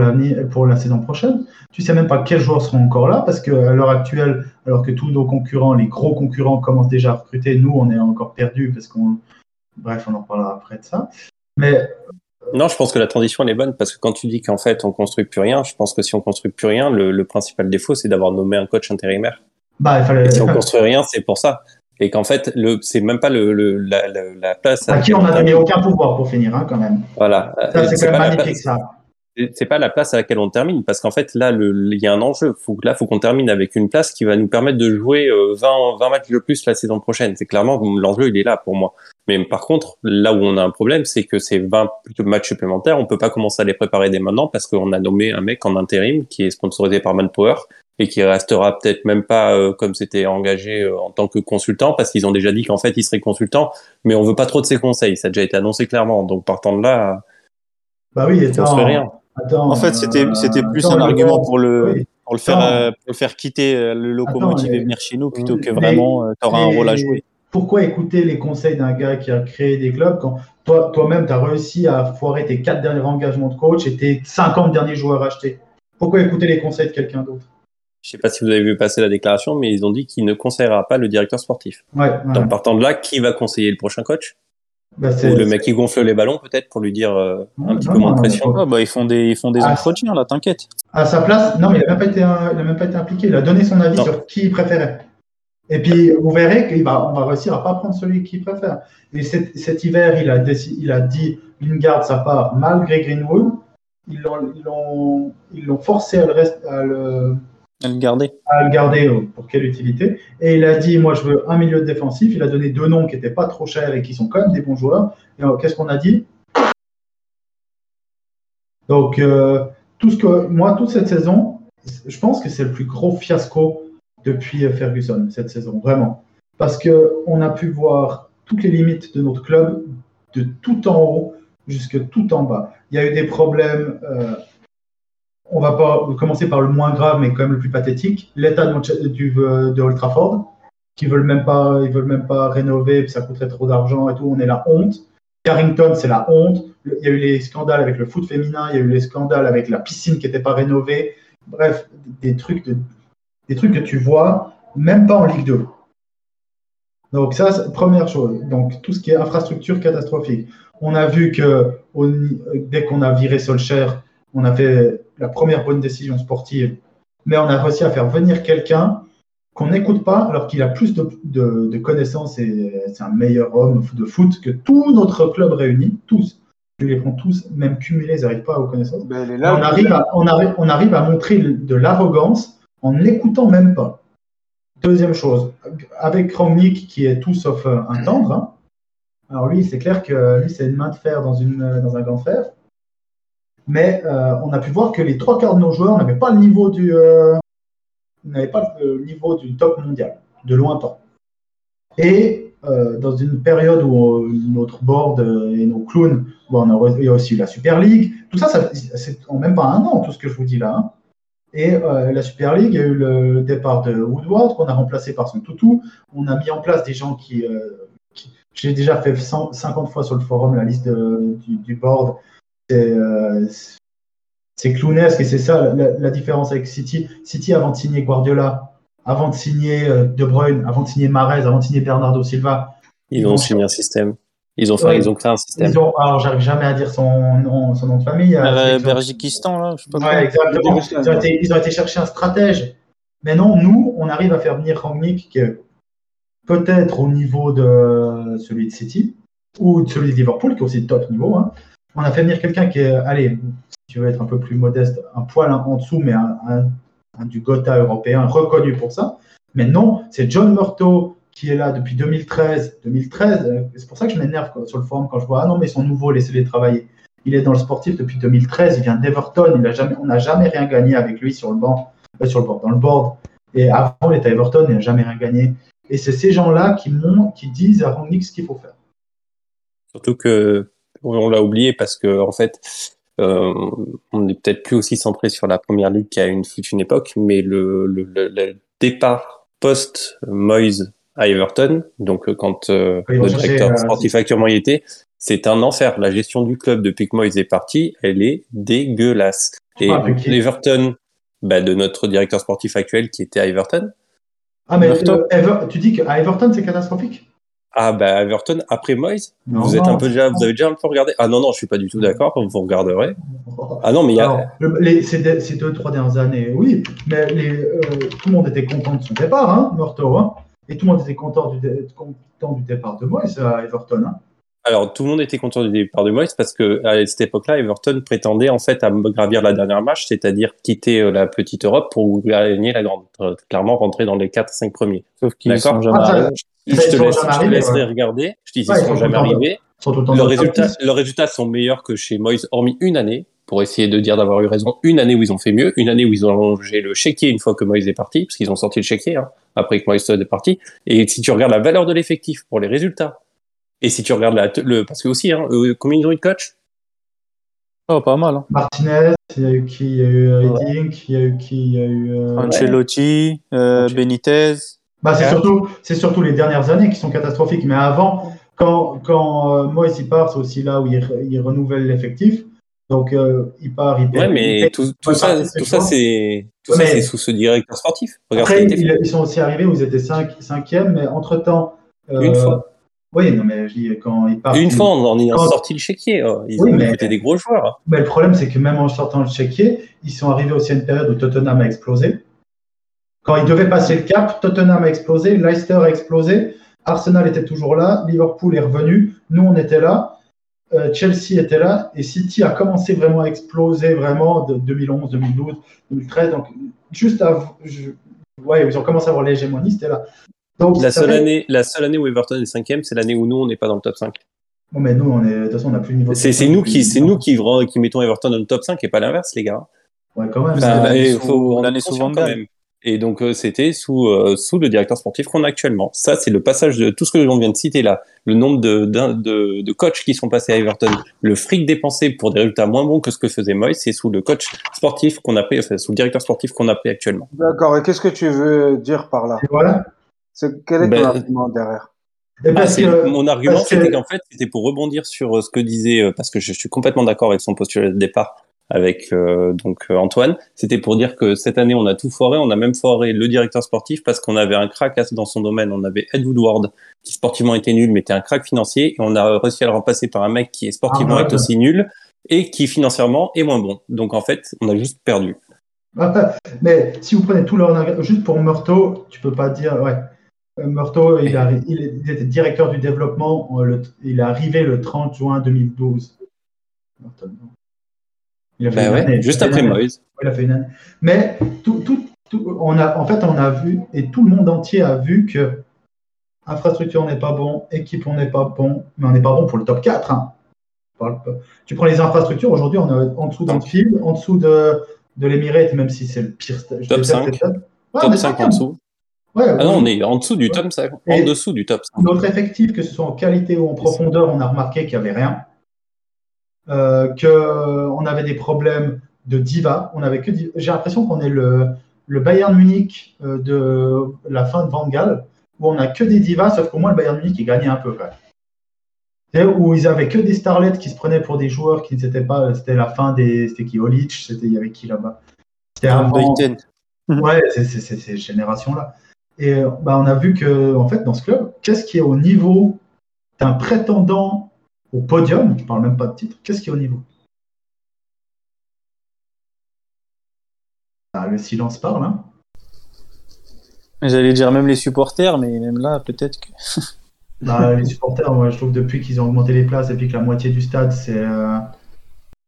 pour la saison prochaine. Tu sais même pas quels joueurs seront encore là, parce qu'à l'heure actuelle, alors que tous nos concurrents, les gros concurrents, commencent déjà à recruter, nous, on est encore perdus parce qu'on, bref, on en reparlera après de ça. Non, je pense que la transition elle est bonne parce que quand tu dis qu'en fait on construit plus rien, je pense que si on construit plus rien, le principal défaut c'est d'avoir nommé un coach intérimaire. Bah, il fallait. Et si on construit rien, c'est pour ça. Et qu'en fait, le, c'est même pas le, le la, la, la place. À qui on n'a donné aucun pouvoir pour finir, hein, quand même. Voilà. Ça, Euh, c'est c'est quand même magnifique, place- ça. c'est- pas la place à laquelle on termine parce qu'en fait là il y a un enjeu faut là faut qu'on termine avec une place qui va nous permettre de jouer euh, 20 20 matchs de plus la saison prochaine c'est clairement l'enjeu il est là pour moi mais par contre là où on a un problème c'est que ces 20 plutôt matchs supplémentaires on peut pas commencer à les préparer dès maintenant parce qu'on a nommé un mec en intérim qui est sponsorisé par Manpower et qui restera peut-être même pas euh, comme c'était engagé euh, en tant que consultant parce qu'ils ont déjà dit qu'en fait il serait consultant mais on veut pas trop de ses conseils ça a déjà été annoncé clairement donc partant de là Bah oui, on se attends. fait rien attends, En fait, c'était euh, c'était plus attends, un argument pour le oui. pour le faire euh, pour le faire quitter le locomotive Attends, et venir chez nous plutôt que vraiment euh, t'auras un rôle à jouer. Pourquoi écouter les conseils d'un gars qui a créé des clubs quand toi, toi-même, tu as réussi à foirer tes quatre derniers engagements de coach et tes 50 derniers joueurs achetés? Pourquoi écouter les conseils de quelqu'un d'autre? Je sais pas si vous avez vu passer la déclaration, mais ils ont dit qu'il ne conseillera pas le directeur sportif. Ouais, ouais. Donc partant de là, qui va conseiller le prochain coach? Bah, Ou le mec qui gonfle les ballons peut-être pour lui dire euh, un Non, petit non, peu moins de pression? non. Ah, bah, ils font des ils font des Ah, entretiens là, t'inquiète. À sa place, non, mais il n'a même, pas été un- il a même pas été impliqué. Il a donné son avis Non. sur qui il préférait. Et puis, vous verrez qu'on va, on va réussir à pas prendre celui qu'il préfère. Et cet, cet hiver, il a, il a dit Lingard, sa part, malgré Greenwood. Ils l'ont, ils l'ont, ils l'ont forcé à le, à le, À le garder. à le garder euh, pour quelle utilité. Et il a dit, moi, je veux un milieu de défensif. Il a donné deux noms qui n'étaient pas trop chers et qui sont quand même des bons joueurs. Et euh, qu'est-ce qu'on a dit? Donc, euh, tout ce que moi, toute cette saison, je pense que c'est le plus gros fiasco depuis Ferguson cette saison, vraiment, parce que on a pu voir toutes les limites de notre club de tout en haut jusque tout en bas. Il y a eu des problèmes. On va pas commencer par le moins grave, mais quand même le plus pathétique. L'état du- de Old Trafford, qui veulent même pas, ils veulent même pas rénover, ça coûterait trop d'argent et tout. On est la honte. Carrington, c'est la honte. Il y a eu les scandales avec le foot féminin, il y a eu les scandales avec la piscine qui n'était pas rénovée. Bref, des trucs, de- des trucs que tu vois même pas en Ligue 2. Donc ça, première chose. Donc tout ce qui est infrastructure catastrophique. On a vu que ni- dès qu'on a viré Solskjaer, on a fait la première bonne décision sportive, mais on a réussi à faire venir quelqu'un qu'on n'écoute pas alors qu'il a plus de, de- de connaissances et c'est un meilleur homme de foot que tout notre club réuni, tous. Je les prends tous, même cumulés, ils n'arrivent pas aux connaissances. Ben, là, on, arrive à, on, arrive, on arrive à montrer de l'arrogance en n'écoutant même pas. Deuxième chose, avec Rangnick qui est tout sauf euh, un tendre, hein. alors lui, c'est clair que lui, c'est une main de fer dans, une, dans un gant de fer. Mais euh, on a pu voir que les trois quarts de nos joueurs n'avaient pas le niveau du, euh, pas le niveau du top mondial, de loin pas. Et euh, dans une période où notre board et nos clowns, bon, il y a aussi la Super League, tout ça, c'est en même pas un an, tout ce que je vous dis là. hein. Et la Super League, il y a eu le départ de Woodward, qu'on a remplacé par son toutou. On a mis en place des gens qui. qui- J'ai déjà fait 100 50 fois sur le forum la liste du board. C'est euh, c'est clownesque et c'est ça la, la différence avec City. City, avant de signer Guardiola, avant de signer euh, De Bruyne, avant de signer Mahrez, avant de signer Bernardo Silva, Ils Ils ont signé un système. Ils ont fait, Ouais. ils ont créé un système. ils ont. Alors, j'arrive jamais à dire son nom, son nom de famille. Euh, euh, Bergikistan là, je sais pas. Ouais, exactement. Ils ont, été, ils ont été chercher un stratège. Mais non, nous, on arrive à faire venir Rangnick, qui est peut-être au niveau de celui de City ou de celui de Liverpool, qui est aussi de top niveau. hein. On a fait venir quelqu'un qui est, allez, tu veux être un peu plus modeste, un poil en dessous, mais un, du Gotha européen reconnu pour ça. Mais non, c'est John Murto qui est là depuis 2013. 2013, euh, c'est pour ça que je m'énerve sur le forum quand je vois Ah non, mais ils sont nouveaux, laissez-les travailler. Il est dans le sportif depuis 2013, il vient d'Everton, on n'a jamais rien gagné avec lui sur le banc, euh, sur le dans le board. Et avant, il était à Everton, il n'a jamais rien gagné. Et c'est ces gens-là qui, qui disent à Rangnick ce qu'il faut faire. Surtout que on l'a oublié parce que en fait, euh, on n'est peut-être plus aussi centré sur la première ligue qu'à une, une époque, mais le, le, le départ post Moyes à Everton, donc euh, quand euh, le directeur euh, sportif actuellement y était, c'est un enfer. La gestion du club depuis que Moyes est parti, elle est dégueulasse. Et ah, Everton, bah, de notre directeur sportif actuel qui était à Everton. Ah mais tu dis qu'à Everton c'est catastrophique? Ah bah Everton après Moyes, vous êtes un peu déjà, vous avez déjà un peu regardé. Ah non non, je suis pas du tout d'accord. Vous regarderez. Ah non mais il y a. ces, deux trois dernières années, oui, mais tout le monde était content de son départ, hein, Murto, hein, et tout le monde était content du, content du départ de Moyes à Everton. Hein. Alors tout le monde était content du départ de Moyes parce que à cette époque-là, Everton prétendait en fait à gravir la dernière marche, c'est-à-dire quitter euh, la petite Europe pour gagner la grande, euh, clairement rentrer dans les 4-5 premiers. Sauf qu'ils sont jamais ah, je, te, laisse, je te laisserai regarder. Je dis, ils ne sont, jamais arrivés. Leurs résultats, leurs résultats sont meilleurs que chez Moyes, hormis une année, pour essayer de dire d'avoir eu raison. Une année où ils ont fait mieux, une année où ils ont allongé le chéquier une fois que Moyes est parti, parce qu'ils ont sorti le chéquier hein, après que Moyes est parti. Et si tu regardes la valeur de l'effectif pour les résultats, et si tu regardes la, le, parce que aussi, hein, euh, combien ils ont eu de coach? Oh, pas mal. Hein. Martinez, il y a eu qui? Il y a eu Redding, il y a eu qui? Il y a eu. Euh... Ancelotti, euh, Benitez. Bah, c'est surtout, c'est surtout les dernières années qui sont catastrophiques. Mais avant, quand, quand euh, Moïse il part, c'est aussi là où il, il renouvelle l'effectif. Donc euh, il part, il Ouais, mais tout, tout, ça, tout ça, c'est sous ce directeur sportif. Regarde après, ils, ils, sont aussi arrivés où ils étaient 5 cinquième, mais entre temps. Euh, Une fois. Oui, non, mais je dis, quand ils partent. Une fois, on en a sorti le chéquier. Hein. Ils ont mais... des gros joueurs. Mais le problème, c'est que même en sortant le chéquier, ils sont arrivés aussi à une période où Tottenham a explosé. Quand ils devaient passer le cap, Tottenham a explosé, Leicester a explosé, Arsenal était toujours là, Liverpool est revenu, nous on était là, euh, Chelsea était là, et City a commencé vraiment à exploser vraiment de 2011, 2012, 2013. Donc juste avant, ouais, ils ont commencé à avoir l'hégémonie, c'était là. Donc, la, seule année, la seule année où Everton est cinquième, c'est l'année où nous on n'est pas dans le top 5. Bon, mais nous, on est, de toute façon, on n'a plus le niveau. C'est nous qui, c'est nous qui, qui mettons Everton dans le top 5 et pas l'inverse, les gars. Ouais, quand même. Bah, il faut, on en est souvent quand même. Et donc euh, c'était sous euh, sous le directeur sportif qu'on a actuellement. Ça c'est le passage de tout ce que l'on vient de citer là, le nombre de, de, de coachs qui sont passés à Everton, le fric dépensé pour des résultats moins bons que ce que faisait Moyes, c'est sous le coach sportif qu'on a pris, enfin, sous le directeur sportif qu'on a pris actuellement. D'accord. Et qu'est-ce que tu veux dire par là? Voilà. Quel est ton ben, argument derrière? Eh ben, mon argument, c'était qu'en fait, c'était pour rebondir sur euh, ce que disait, parce que je suis complètement d'accord avec son postulat de départ, avec euh, donc euh, Antoine. C'était pour dire que cette année on a tout foiré, on a même foiré le directeur sportif parce qu'on avait un crack dans son domaine. On avait Ed Woodward qui sportivement était nul mais était un crack financier et on a réussi à le remplacer par un mec qui est sportivement ah, est aussi nul et qui financièrement est moins bon. Donc en fait on a juste perdu. [LAUGHS] Mais si vous prenez tout leur juste pour Murto, tu peux pas dire ouais. Euh, Murto, il, il, était directeur du développement, il est arrivé le 30 juin 2012. Il a fait bah une juste après Moïse. Il a fait une année. Mais tout, tout, tout, on a, en fait, on a vu, et tout le monde entier a vu que infrastructure n'est pas bon, équipe on n'est pas bon, mais on n'est pas bon pour le top 4. Hein. Tu prends les infrastructures, aujourd'hui on est en dessous d'un fil, en dessous de, de l'Emirate, même si c'est le pire. Top 5. top 5 en dessut. Ouais, ah non, on est en dessous du top 5, en dessous du top 5. Notre effectif, que ce soit en qualité ou en profondeur, on a remarqué qu'il n'y avait rien euh, qu'on avait des problèmes de diva. On avait que j'ai l'impression qu'on est le, le Bayern Munich euh, de la fin de Van Gaal, où on a que des divas, sauf qu'au moins le Bayern Munich il gagnait un peu quand même. Où ils avaient que des starlets qui se prenaient pour des joueurs qui n'étaient pas. C'était la fin des. C'était qui Olic C'était il y avait qui là-bas? C'était avant. Ouais, c'est ces générations-là. Et bah, on a vu que en fait dans ce club, qu'est-ce qui est au niveau d'un prétendant au podium, je ne parle même pas de titre, qu'est-ce qui est au niveau? Ah, Le silence parle. Hein J'allais dire même les supporters, mais même là, peut-être que. [LAUGHS] Bah, les supporters, moi, je trouve que depuis qu'ils ont augmenté les places et puis que la moitié du stade, c'est euh,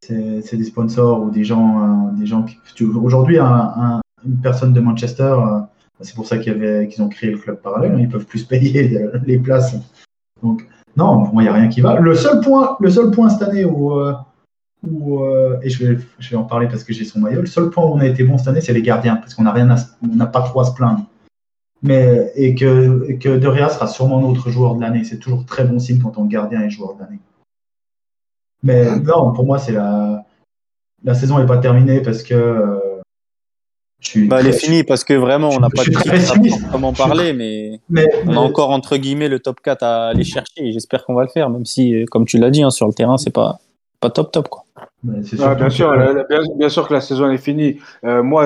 c'est des sponsors ou des gens, euh, des gens qui. Aujourd'hui, une personne de Manchester, euh, c'est pour ça qu'ils ont créé le club parallèle, hein, ils peuvent plus [LAUGHS] payer les places. Donc, non, pour moi, il n'y a rien qui va. Le seul point, le seul point cette année où, euh, où et je vais, je vais en parler parce que j'ai son maillot, le seul point où on a été bon cette année, c'est les gardiens, parce qu'on n'a rien, on n'a pas trop à se plaindre. Mais, et que, et que De Rea sera sûrement notre joueur de l'année. C'est toujours très bon signe quand on gardien est joueur de l'année. Mais non, pour moi, c'est la, la saison n'est pas terminée parce que. Euh, bah, elle est finie parce que vraiment, on n'a pas de comment parler, mais, mais, on a encore entre guillemets le top 4 à aller chercher et j'espère qu'on va le faire, même si, euh, comme tu l'as dit, hein, sur le terrain, c'est pas, pas top top. Quoi. bien, sûr, bien, sûr que la saison est finie. Euh, moi,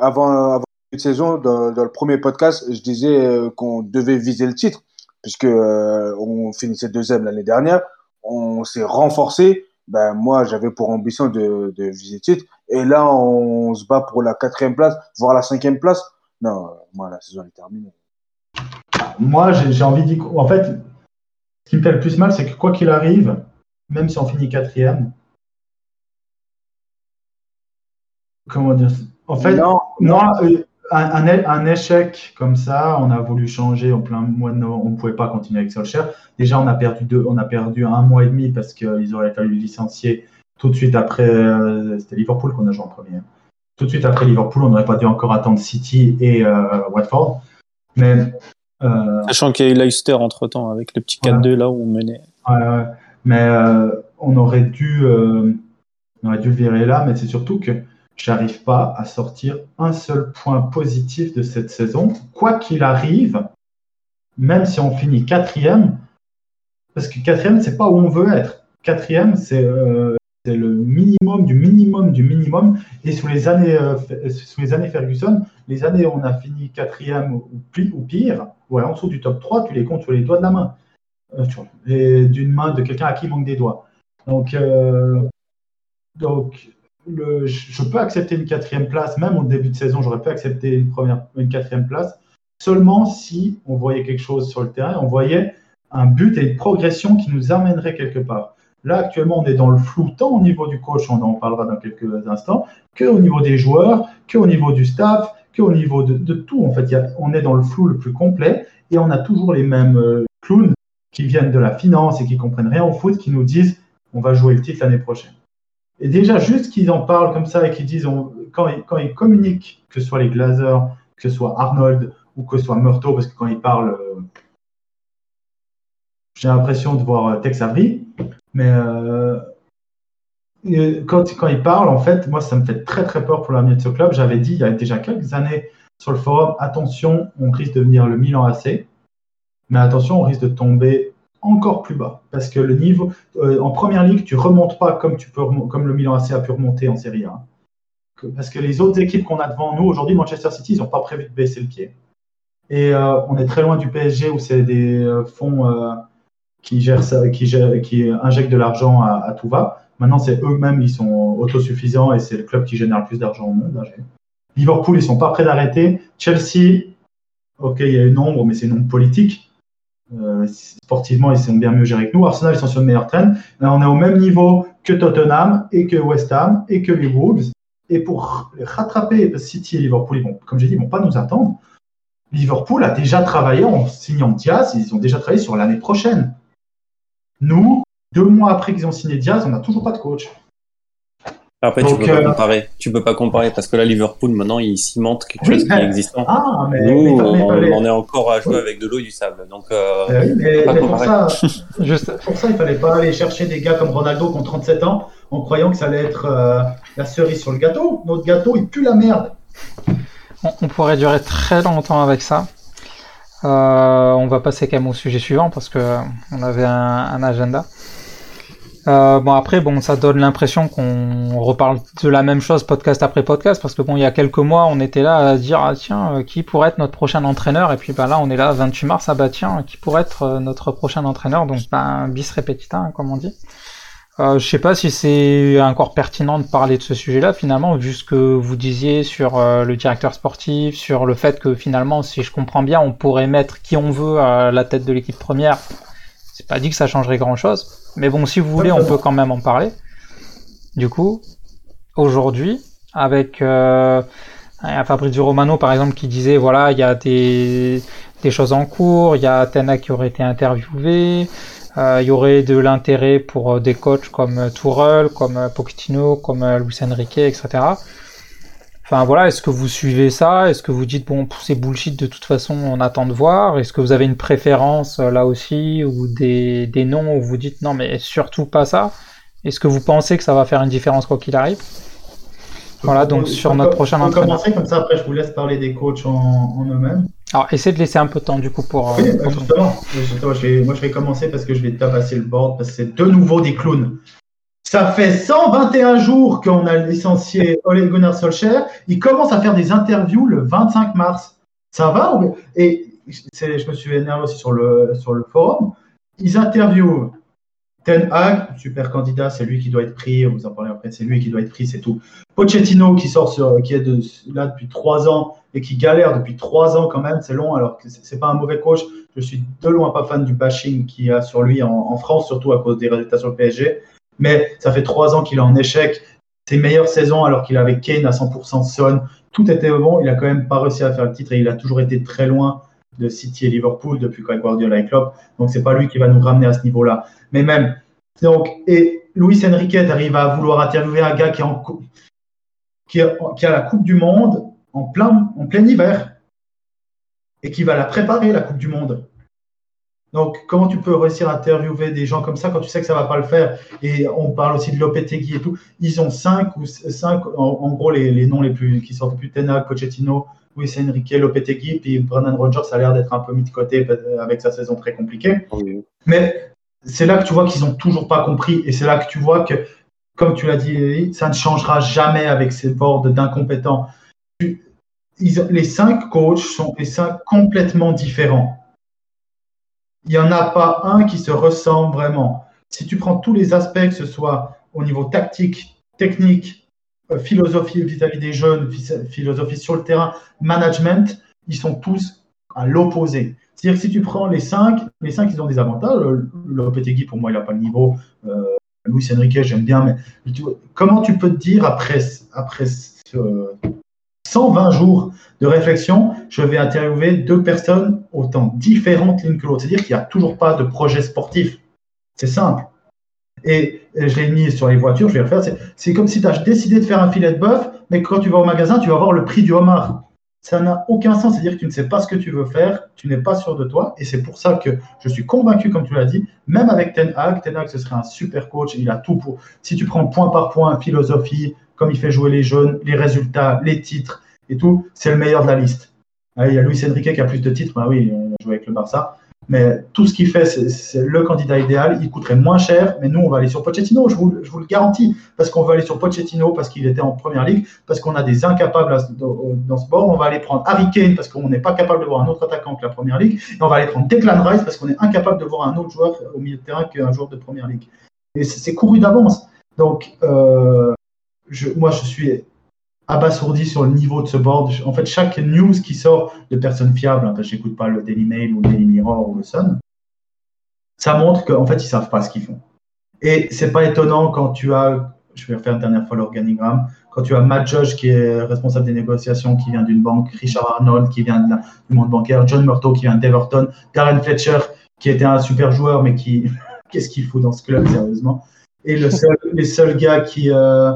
avant, avant la saison, dans, dans, le premier podcast, je disais qu'on devait viser le titre, puisque on finissait deuxième l'année dernière on s'est renforcé. Ben, moi, j'avais pour ambition de, de viser titre. Et là, on se bat pour la quatrième place, voire la cinquième place. Non, moi, la saison est terminée. Moi, j'ai envie dire. En fait, ce qui me fait le plus mal, c'est que quoi qu'il arrive, même si on finit quatrième, comment dire En fait, non, moi, euh, un, échec comme ça, on a voulu changer en plein mois de novembre, on ne pouvait pas continuer avec Solskjaer. Déjà, on a perdu deux, on a perdu un mois et demi parce qu'ils auraient fallu licencier tout de suite après. Euh, c'était Liverpool qu'on a joué en premier. Tout de suite après Liverpool, on n'aurait pas dû encore attendre City et euh, Watford. Mais euh, sachant qu'il y a eu Leicester entre temps avec le petit 4-2 là où on menait. Mais on aurait dû, on aurait dû le virer là, mais c'est surtout que j'arrive pas à sortir un seul point positif de cette saison, quoi qu'il arrive, même si on finit quatrième, parce que quatrième, c'est pas où on veut être. Quatrième, c'est euh, le minimum du minimum du minimum. Et sous les années, euh, sous les années Ferguson, les années où on a fini quatrième ou, ou pire, ou en dessous du top 3, tu les comptes sur les doigts de la main. Euh, d'une main de quelqu'un à qui il manque des doigts. Donc, donc je peux accepter une quatrième place, même au début de saison, j'aurais pu accepter une, quatrième place, seulement si on voyait quelque chose sur le terrain, on voyait un but et une progression qui nous amènerait quelque part. Là, actuellement, on est dans le flou, tant au niveau du coach, on en parlera dans quelques instants, qu'au niveau des joueurs, qu'au niveau du staff, qu'au niveau de, tout. En fait, on est dans le flou le plus complet et on a toujours les mêmes euh, clowns qui viennent de la finance et qui comprennent rien au foot, qui nous disent on va jouer le titre l'année prochaine. Et déjà, juste qu'ils en parlent comme ça et qu'ils disent, quand, ils, quand, ils, communiquent, que ce soit les Glazers, que ce soit Arnold ou que ce soit Murto, parce que quand ils parlent, euh, j'ai l'impression de voir euh, Tex Avery, mais euh, quand, quand ils parlent, en fait, moi, ça me fait très très peur pour l'avenir de ce club. J'avais dit il y a déjà quelques années sur le forum, attention, on risque de venir le Milan AC, mais attention, on risque de tomber encore plus bas. Parce que le niveau, euh, en première ligue, tu remontes pas comme, tu peux, comme le Milan AC a pu remonter en Série A. Parce que les autres équipes qu'on a devant nous, aujourd'hui, Manchester City, ils n'ont pas prévu de baisser le pied. Et euh, on est très loin du PSG où c'est des euh, fonds qui, gèrent qui, injectent de l'argent à, tout va. Maintenant, c'est eux-mêmes, ils sont autosuffisants et c'est le club qui génère le plus d'argent au monde. Liverpool, ils sont pas prêts d'arrêter. Chelsea, ok, il y a une ombre, mais c'est une ombre politique. Euh, sportivement, ils sont bien mieux gérés que nous. Arsenal, ils sont sur le meilleur train. on est au même niveau que Tottenham et que West Ham et que les Wolves. Et pour rattraper City et Liverpool, ils vont, comme j'ai dit, ils vont pas nous attendre. Liverpool a déjà travaillé en signant Diaz, ils ont déjà travaillé sur l'année prochaine. Nous, deux mois après qu'ils ont signé Diaz, on n'a toujours pas de coach. Après, tu peux pas euh, comparer. Tu peux pas comparer parce que là, Liverpool, maintenant, il cimente quelque chose qui est existant. Ah, mais, Nous, on, est encore à jouer avec de l'eau et du sable. Donc, euh, oui, mais, pour, ça, [LAUGHS] juste... pour ça, il fallait pas aller chercher des gars comme Ronaldo qui ont 37 ans en croyant que ça allait être euh, la cerise sur le gâteau. Notre gâteau, il pue la merde. On, pourrait durer très longtemps avec ça. on va passer quand même au sujet suivant parce que on avait un agenda. Euh, bon après bon ça donne l'impression qu'on reparle de la même chose podcast après podcast parce que bon il y a quelques mois on était là à dire ah tiens euh, qui pourrait être notre prochain entraîneur? Et puis bah là on est là 28 mars ah bah tiens qui pourrait être euh, notre prochain entraîneur? Donc bah, bis repetita hein, comme on dit. Euh, je sais pas si c'est encore pertinent de parler de ce sujet-là finalement vu ce que vous disiez sur le directeur sportif sur le fait que finalement si je comprends bien on pourrait mettre qui on veut à la tête de l'équipe première. C'est pas dit que ça changerait grand chose mais bon, si vous voulez, on peut quand même en parler. du coup, aujourd'hui, avec euh, Fabrizio Romano par exemple qui disait voilà, il y a des, des choses en cours, il y a Tena qui aurait été interviewé, euh, il y aurait de l'intérêt pour euh, des coachs comme Tourelle, comme Pochettino, comme Luis Enrique, etc. Enfin voilà, est-ce que vous suivez ça? Est-ce que vous dites bon c'est bullshit de toute façon, on attend de voir? Est-ce que vous avez une préférence là aussi ou des, des noms où vous dites non mais surtout pas ça? Est-ce que vous pensez que ça va faire une différence quoi qu'il arrive? Voilà, donc sur notre prochain entraîneur. On commencer comme ça, après je vous laisse parler des coachs en, eux-mêmes. Alors, essayez de laisser un peu de temps du coup pour. Oui, euh, justement, moi je vais commencer parce que je vais tabasser le board parce que c'est de nouveau des clowns. Ça fait 121 jours qu'on a licencié Ole Gunnar Solskjaer. Il commence à faire des interviews le 25 mars. Ça va Et je me suis énervé aussi sur le, forum. Ils interviewent Ten Hag, super candidat, c'est lui qui doit être pris. On vous en parler après, c'est lui qui doit être pris, c'est tout. Pochettino qui sort sur, qui est là depuis trois ans et qui galère depuis trois ans quand même, c'est long. Alors que c'est pas un mauvais coach. Je suis de loin pas fan du bashing qu'il y a sur lui en, France, surtout à cause des résultats sur le PSG. Mais ça fait trois ans qu'il est en échec. Ses meilleures saisons, alors qu'il avait Kane à 100%, Son, tout était bon. Il a quand même pas réussi à faire le titre et il a toujours été très loin de City et Liverpool depuis quand Guardiola est Klopp. Donc c'est pas lui qui va nous ramener à ce niveau-là. Mais même donc et Luis Enrique arrive à vouloir interviewer un gars qui a la Coupe du Monde en plein hiver et qui va la préparer la Coupe du Monde. Donc, comment tu peux réussir à interviewer des gens comme ça quand tu sais que ça va pas le faire? Et on parle aussi de Lopetegui et tout. Ils ont cinq ou cinq, en, gros, les, les, noms les plus qui sortent plus Tenag, Pochettino, Luis Enrique, Lopetegui, puis Brennan Rodgers a l'air d'être un peu mis de côté avec sa saison très compliquée. Mais c'est là que tu vois qu'ils n'ont toujours pas compris et c'est là que tu vois que, comme tu l'as dit, ça ne changera jamais avec ces boards d'incompétents. Les cinq coachs sont les cinq complètement différents. Il n'y en a pas un qui se ressemble vraiment. Si tu prends tous les aspects, que ce soit au niveau tactique, technique, euh, philosophie vis-à-vis des jeunes, philosophie sur le terrain, management, ils sont tous à l'opposé. C'est-à-dire que si tu prends les cinq, les cinq, ils ont des avantages. Lopetegui, pour moi, il n'a pas le niveau. Euh, Luis Enrique, j'aime bien, mais comment tu peux te dire après, après 120 jours de réflexion, je vais interviewer deux personnes autant différentes l'une que l'autre. C'est-à-dire qu'il n'y a toujours pas de projet sportif. C'est simple. Et je l'ai mis sur les voitures, je vais le faire. C'est comme si tu as décidé de faire un filet de bœuf, mais quand tu vas au magasin, tu vas voir le prix du homard. Ça n'a aucun sens, c'est-à-dire que tu ne sais pas ce que tu veux faire, tu n'es pas sûr de toi, et c'est pour ça que je suis convaincu, comme tu l'as dit, même avec Ten Hag, Ten Hag, ce serait un super coach, il a tout pour. Si tu prends point par point, philosophie, comme il fait jouer les jeunes, les résultats, les titres et tout, c'est le meilleur de la liste. Ah, il y a Luis Enrique qui a plus de titres, bah oui, il a joué avec le Barça. Mais tout ce qu'il fait, c'est le candidat idéal. Il coûterait moins cher, mais nous, on va aller sur Pochettino, je vous, le garantis. Parce qu'on va aller sur Pochettino parce qu'il était en première ligue, parce qu'on a des incapables dans ce bord. On va aller prendre Harry Kane parce qu'on n'est pas capable de voir un autre attaquant que la première ligue. Et on va aller prendre Declan Rice parce qu'on est incapable de voir un autre joueur au milieu de terrain qu'un joueur de première ligue. Et c'est couru d'avance. Donc, euh, moi, je suis abasourdi sur le niveau de ce board. En fait, chaque news qui sort de personnes fiables, hein, parce que j'écoute pas le Daily Mail ou le Daily Mirror ou le Sun, ça montre qu'en fait, ils savent pas ce qu'ils font. Et c'est pas étonnant quand tu as, je vais refaire une dernière fois l'organigramme, quand tu as Matt Judge qui est responsable des négociations, qui vient d'une banque, Richard Arnold qui vient du monde bancaire, John Murtaugh qui vient d'Everton, Darren Fletcher qui était un super joueur, mais qui, [LAUGHS] qu'est-ce qu'il faut dans ce club, sérieusement? Et le seul, les seuls gars qui, euh,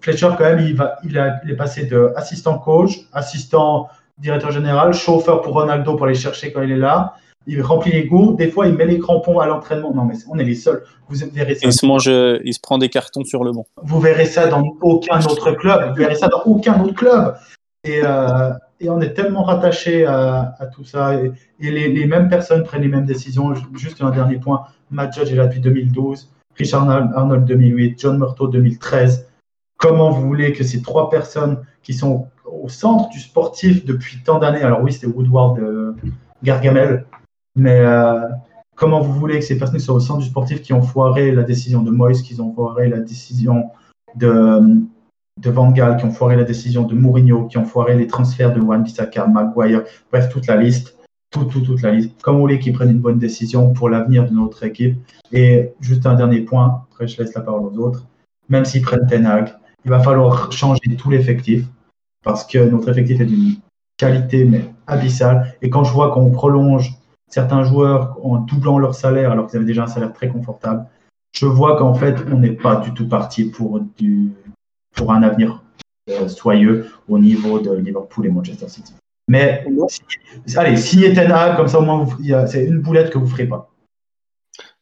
Fletcher, quand même, il, va, il, a, est passé de assistant coach, assistant directeur général, chauffeur pour Ronaldo pour aller chercher quand il est là. Il remplit les goûts. Des fois, il met les crampons à l'entraînement. Non, mais on est les seuls. Vous verrez ça. Il se mange, euh, il se prend des cartons sur le banc. Vous verrez ça dans aucun autre club. Vous verrez ça dans aucun autre club. Et, euh, et on est tellement rattaché à, tout ça. Et, les, les, mêmes personnes prennent les mêmes décisions. Juste un dernier point. Matt Judge est là depuis 2012. Richard Arnold 2008, John Murtaugh 2013. Comment vous voulez que ces trois personnes qui sont au centre du sportif depuis tant d'années, alors oui, c'était Woodward euh, Gargamel, mais euh, comment vous voulez que ces personnes soient au centre du sportif qui ont foiré la décision de Moyes, qui ont foiré la décision de, de Van Gaal, qui ont foiré la décision de Mourinho, qui ont foiré les transferts de Juan Bissaka, Maguire, bref, toute la liste toute la liste. Comme vous voulez qu'ils prennent une bonne décision pour l'avenir de notre équipe. Et juste un dernier point, après je laisse la parole aux autres. même s'ils prennent Ten Hag. Il va falloir changer tout l'effectif parce que notre effectif est d'une qualité mais abyssale. Et quand je vois qu'on prolonge certains joueurs en doublant leur salaire alors qu'ils avaient déjà un salaire très confortable, je vois qu'en fait, on n'est pas du tout parti pour, du, pour un avenir euh, soyeux au niveau de Liverpool et Manchester City. Mais allez, signez Ten Hag, comme ça au moins c'est une boulette que vous ne ferez pas.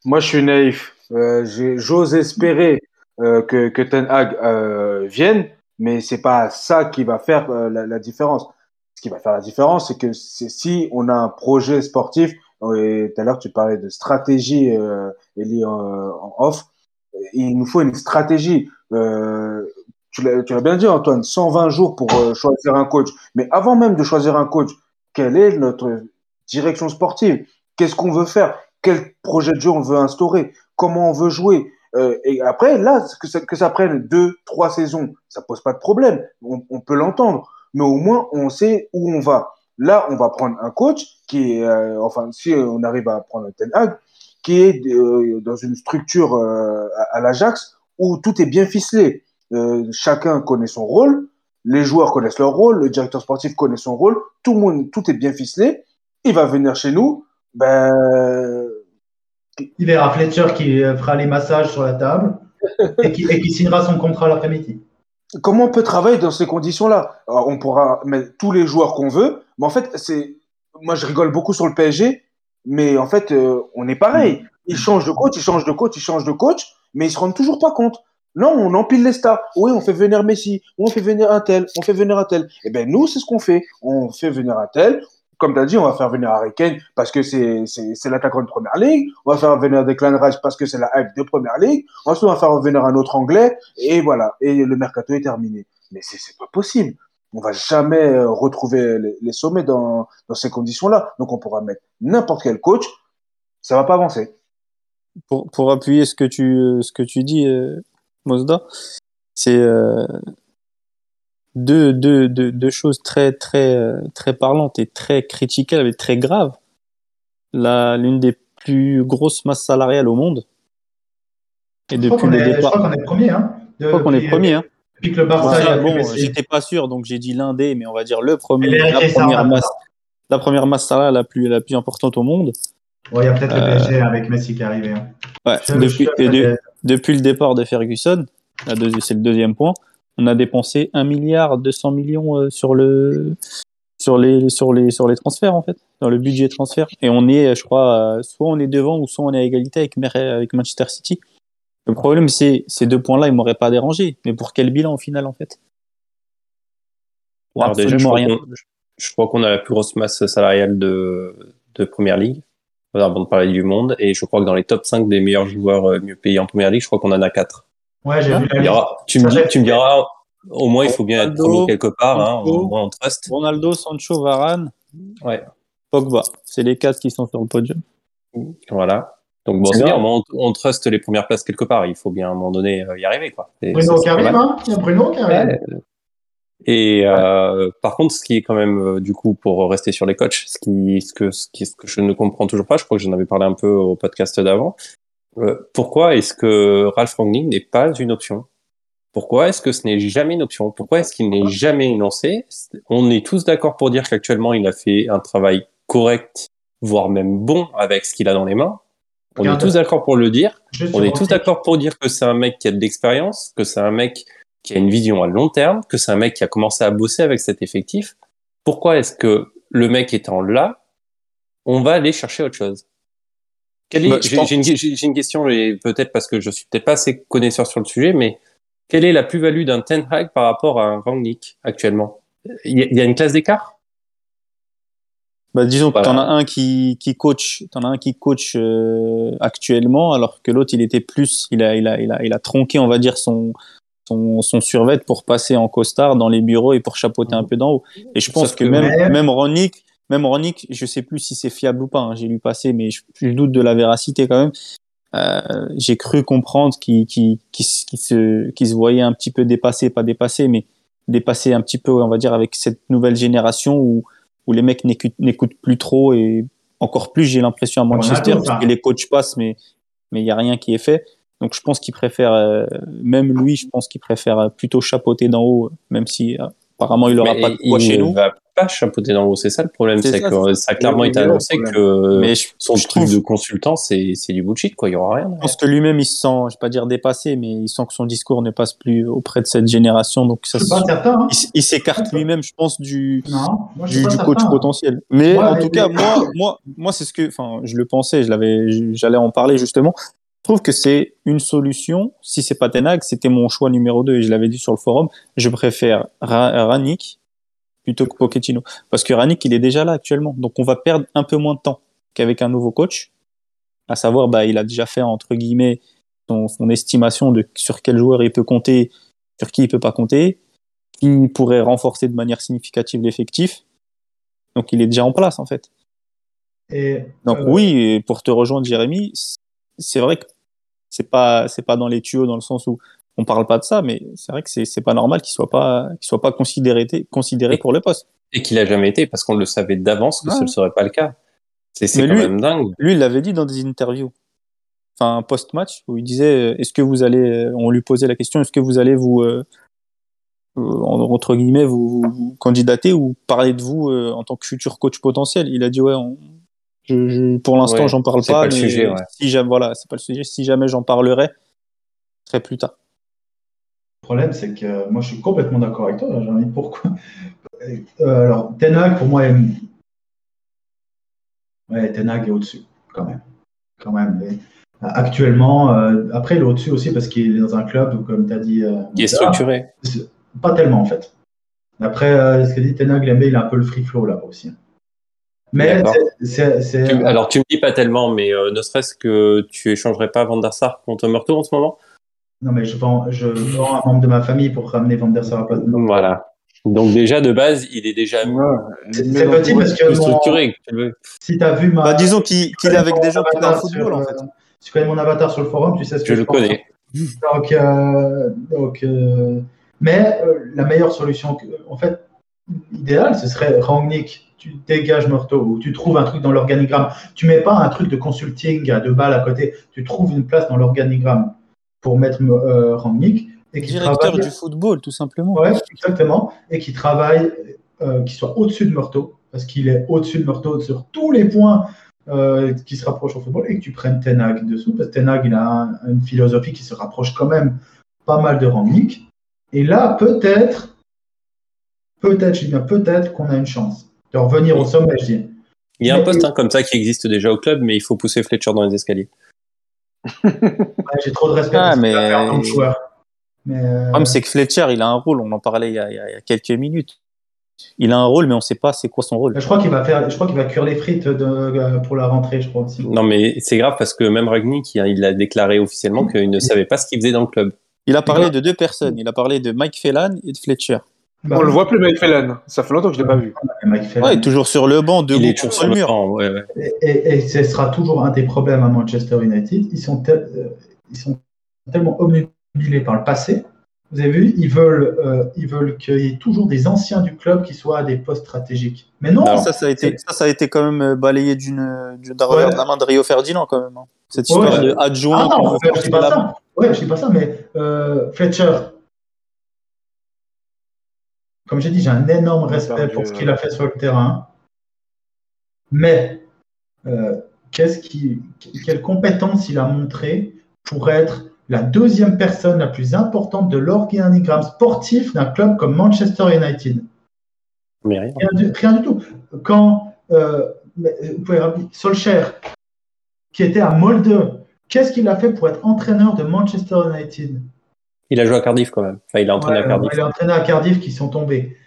Moi, je suis naïf. Euh, j'ose espérer euh, que, Ten Hag euh, vienne, mais c'est pas ça qui va faire la, différence. Ce qui va faire la différence, c'est que si on a un projet sportif, et tout à l'heure tu parlais de stratégie, Eli, en, off, il nous faut une stratégie. Tu l'as bien dit, Antoine, 120 jours pour choisir un coach. Mais avant même de choisir un coach, quelle est notre direction sportive? Qu'est-ce qu'on veut faire? Quel projet de jeu on veut instaurer, comment on veut jouer? Euh, et après, là, que ça, prenne deux, trois saisons, ça pose pas de problème. On, peut l'entendre, mais au moins on sait où on va. Là, on va prendre un coach qui est, euh, enfin, si on arrive à prendre un Ten Hag, qui est euh, dans une structure à, l'Ajax où tout est bien ficelé. Chacun connaît son rôle, les joueurs connaissent leur rôle, le directeur sportif connaît son rôle, tout le monde, tout est bien ficelé. Il va venir chez nous, ben, il verra Fletcher qui fera les massages sur la table [LAUGHS] et qui, signera son contrat l'après-midi. Comment on peut travailler dans ces conditions-là? On pourra mettre tous les joueurs qu'on veut, mais en fait, c'est moi je rigole beaucoup sur le PSG, mais en fait, euh, on est pareil. Ils changent de coach, ils changent de coach, ils changent de coach, mais ils se rendent toujours pas compte. Non, on empile les stars. Oui, on fait venir Messi, on fait venir un tel, on fait venir un tel. Eh bien, nous, c'est ce qu'on fait. On fait venir un tel, comme tu as dit, on va faire venir Harry Kane parce que c'est, l'attaquant de première ligue. On va faire venir Declan Rice parce que c'est la hype de première ligue. Ensuite, on va faire venir un autre anglais. Et voilà. Et le mercato est terminé. Mais c'est, c'est pas possible. On va jamais euh, retrouver les, sommets dans, ces conditions-là. Donc, on pourra mettre n'importe quel coach. Ça va pas avancer. Pour, appuyer ce que tu, tu dis, euh, Mosda, c'est, euh, deux, deux, deux, deux choses très, très, euh, très parlantes et très critiquables et très graves. L'une des plus grosses masses salariales au monde. Et depuis le départ. Je crois qu'on est premier. Hein, je crois qu'on est premier. Hein. Depuis que le Barça. bon, j'étais pas sûr, donc j'ai dit l'un des, mais on va dire le premier. La première, masse, la première masse salariale la plus, la plus importante au monde. Ouais, il y a peut-être le euh, PSG avec Messi qui est arrivé. Hein. Ouais, depuis, depuis, le départ de Ferguson, c'est le deuxième point on a dépensé 1 milliard 200 millions euh, sur le sur les sur les sur les transferts en fait dans le budget transfert. Et on est je crois soit on est devant ou soit on est à égalité avec avec Manchester City. Le problème c'est ces deux points là ils m'auraient pas dérangé. Mais pour quel bilan au final en fait? Alors déjà, je, rien. Crois je crois qu'on a la plus grosse masse salariale de de première ligue avant de parler du monde et je crois que dans les top 5 des meilleurs joueurs euh, mieux payés en première ligue je crois qu'on en a 4 Ouais, j'ai vu tu, me dis, tu me diras, au moins, il faut bien être premier quelque part, hein, au moins on trust. Ronaldo, Sancho, Varane, ouais. Pogba. C'est les quatre qui sont sur le podium. Voilà. Donc bon, c'est bien, on, on trust les premières places quelque part. Il faut bien à un moment donné euh, y arriver, quoi. Bruno qui arrive, hein Il y a Bruno qui arrive. Et euh, par contre, ce qui est quand même, euh, du coup, pour rester sur les coachs, ce, qui, ce, que, ce, qui, ce que je ne comprends toujours pas, je crois que j'en avais parlé un peu au podcast d'avant, euh, pourquoi est-ce que Ralph Rangnick n'est pas une option? Pourquoi est-ce que ce n'est jamais une option? Pourquoi est-ce qu'il n'est jamais énoncé? On est tous d'accord pour dire qu'actuellement il a fait un travail correct, voire même bon avec ce qu'il a dans les mains. On est tous d'accord pour le dire. On est tous d'accord pour dire que c'est un mec qui a de l'expérience, que c'est un mec qui a une vision à long terme, que c'est un mec qui a commencé à bosser avec cet effectif. Pourquoi est-ce que le mec étant là, on va aller chercher autre chose? Bah, j'ai, une, question, et peut-être parce que je suis peut-être pas assez connaisseur sur le sujet, mais quelle est la plus-value d'un Ten Hag par rapport à un Rangnick actuellement? Il y, a une classe d'écart? Bah, disons que t'en as un qui, qui coach, t'en as un qui coach euh, actuellement, alors que l'autre il était plus, il a, il a, il a, il a tronqué, on va dire son, son, son survêt pour passer en costard dans les bureaux et pour chapeauter un peu d'en haut. Et je pense que, même, même Rangnick, même Ronick, je sais plus si c'est fiable ou pas. Hein, j'ai lu passer, mais je, doute de la véracité quand même. Euh, j'ai cru comprendre qu'il qui se, se voyait un petit peu dépassé, pas dépassé, mais dépassé un petit peu, on va dire, avec cette nouvelle génération où, où les mecs n'écoutent plus trop et encore plus, j'ai l'impression à Manchester, parce que les coachs passent, mais mais il y a rien qui est fait. Donc je pense qu'il préfère, euh, même lui, je pense qu'il préfère plutôt chapeauter d'en haut, même si euh, apparemment il n'aura pas de poids chez nous. Il va pas chapeauter d'en haut, c'est ça le problème, C'est ça, que ça a clairement été annoncé que Mais je, son je truc trouve, de consultant, c'est c'est du bullshit, quoi. Il y aura rien. je pense que lui-même il se sent, je vais pas dire dépassé, mais il sent que son discours ne passe plus auprès de cette génération, donc ça, pas certain. hein. il, s'écarte lui-même, je pense, du, Non, moi, du, du certain. coach potentiel. Mais Ouais, en tout cas, moi, [LAUGHS] moi, moi, c'est ce que, enfin, je le pensais, je l'avais, j'allais en parler justement. Je trouve que c'est une solution. Si c'est pas Tenag, c'était mon choix numéro 2 et je l'avais dit sur le forum. Je préfère Ra- plutôt que Pochettino parce que Ranić il est déjà là actuellement, donc on va perdre un peu moins de temps qu'avec un nouveau coach. À savoir, bah, il a déjà fait entre guillemets son, son estimation de sur quel joueur il peut compter, sur qui il peut pas compter, qui pourrait renforcer de manière significative l'effectif. Donc il est déjà en place en fait. Et, Donc euh, oui, pour te rejoindre Jérémy, c'est vrai que c'est pas c'est pas dans les tuyaux dans le sens où on parle pas de ça, mais c'est vrai que c'est c'est pas normal qu'il soit pas qu'il soit pas considéré considéré Et- pour le poste. Et qu'il a jamais été, parce qu'on le savait d'avance que Ouais. ce ne serait pas le cas. C'est quand lui- même dingue. Lui, il l'avait dit dans des interviews, enfin post-match, où il disait euh, est-ce que vous allez, euh, on lui posait la question est-ce que vous allez vous euh, euh, en- entre guillemets vous, vous- vous candidater ou parler de vous euh, en tant que futur coach potentiel? Il a dit ouais, on- je, je- pour l'instant Ouais, j'en parle pas, pas le mais sujet, ouais. si jamais voilà, c'est pas le sujet. Si jamais j'en parlerai, ce serait plus tard. Le problème, c'est que moi, je suis complètement d'accord avec toi. J'ai envie pourquoi. Euh, alors, Tenag, pour moi, est... ouais, Tenag est au-dessus, quand même. Quand même. Mais, euh, actuellement, euh, après, il est au-dessus aussi parce qu'il est dans un club, où, comme tu as dit. euh, Qui est structuré. Pas tellement, en fait. Après, euh, ce que dit Tenag, il a un peu le free flow là aussi. Mais Tu- alors tu me dis pas tellement, mais euh, ne serait-ce que tu échangerais pas Van der Sar contre Murto en ce moment? Non, mais je vends, je vends un membre de ma famille pour ramener Van der Sar à la place de. Voilà. Donc déjà de base, il est déjà Ouais, C'est petit parce que plus mon- structuré. veux. si tu as vu ma. Bah, disons qu'il qu'il est avec des gens qui parlent Avatar football sur, en fait. euh, Tu connais mon avatar sur le forum, tu sais ce que Je je, le pense. connais. Donc, euh, donc, euh, mais euh, la meilleure solution, que- en fait, idéale, ce serait Rangnick. Tu dégages Morto ou tu trouves un truc dans l'organigramme. Tu mets pas un truc de consulting à deux balles à côté. Tu trouves une place dans l'organigramme pour mettre euh, Rangnick et qui Directeur travaille. du football, tout simplement. Ouais, exactement. Et qui travaille, euh, qui soit au-dessus de Murto, parce qu'il est au-dessus de Murto sur tous les points euh, qui se rapprochent au football, et que tu prennes Tenag dessous, parce que Tenag, il a un- une philosophie qui se rapproche quand même pas mal de Rangnick. Et là, peut-être, peut-être, je dis bien peut-être qu'on a une chance de revenir au sommet, je dis. Il y a un poste hein, comme ça qui existe déjà au club, mais il faut pousser Fletcher dans les escaliers. [LAUGHS] Ouais, J'ai trop de respect Ah, mais- fait en tant que joueur. Mais, euh, Le problème, c'est que Fletcher, il a un rôle, on en parlait il y a, il y quelques minutes. Il a un rôle, mais on ne sait pas c'est quoi son rôle. je crois qu'il va faire, je crois qu'il va cuire les frites de, euh, pour la rentrée, je crois aussi. Non, mais c'est grave parce que même Ragnick, il a- il a déclaré officiellement qu'il ne [LAUGHS] savait pas ce qu'il faisait dans le club. Il a parlé de deux personnes. Il a parlé de Mike Phelan et de Fletcher. Bah, On le voit plus, Mike Fellan. Ça fait longtemps que je l'ai pas vu. Mike Phelan. Ouais, toujours sur le banc, debout il est toujours sur le mur. banc. Ouais, ouais. Et, et- et ce sera toujours un des problèmes à Manchester United. Ils sont, tel- euh, ils sont tellement omnubilés par le passé. Vous avez vu, ils veulent, euh, ils veulent qu'il y ait toujours des anciens du club qui soient à des postes stratégiques. Mais non, Ça, ça a été, ça, ça a été quand même euh, balayé d'une, d'un revers de la main de Rio Ferdinand, quand même. hein. Cette histoire de adjoint. Ah non, je forcer dis pas ça. Ouais, je dis pas ça, mais euh, Fletcher, comme j'ai dit, j'ai un énorme respect perdu, pour ce euh, qu'il a fait sur le terrain. Mais euh, qu'est-ce qui, quelle compétence il a montré pour être la deuxième personne la plus importante de l'organigramme sportif d'un club comme Manchester United? Mais rien. Rien du, rien du tout. Quand euh, euh, vous pouvez rappeler, Solskjaer, qui était à Molde, qu'est-ce qu'il a fait pour être entraîneur de Manchester United? Il a joué à Cardiff quand même. Enfin, il a entraîné Ouais, à Cardiff. Il a entraîné à Cardiff qui sont tombés.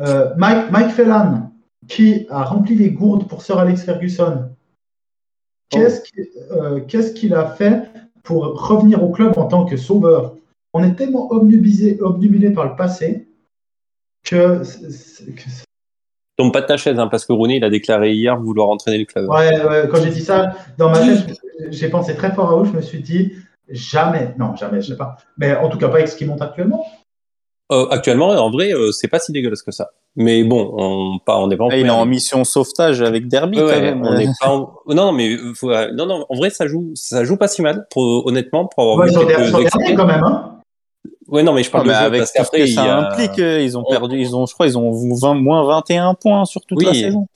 Euh, Mike, Mike Phelan, qui a rempli les gourdes pour Sir Alex Ferguson. Qu'est-ce qu'il euh, qu'il a fait pour revenir au club en tant que sauveur? On est tellement obnubilé, obnubilé par le passé que, Tombe pas de ta chaise, hein, parce que Rooney, il a déclaré hier vouloir entraîner le club. Ouais, ouais, quand j'ai dit ça, dans ma tête, j'ai pensé très fort à haut, je me suis dit jamais, non, jamais, je sais pas, mais en tout cas pas avec ce qui monte actuellement. Euh, actuellement, en vrai, euh, c'est pas si dégueulasse que ça. Mais bon, on pas, on pas en. Ah, il est en mission sauvetage avec Derby Ouais, quand même. on n'est pas en- Non, mais euh, faut- euh, non, non. En vrai, ça joue, ça joue pas si mal. Pour, honnêtement, pour avoir Ouais, extraits. dernier quand même. Hein. Ouais, non, mais je Ah, parle mais de avec parce qu'après, ça a- implique, ils ont on- perdu, ils ont, je crois, ils ont 20, moins 21 points sur toute la saison.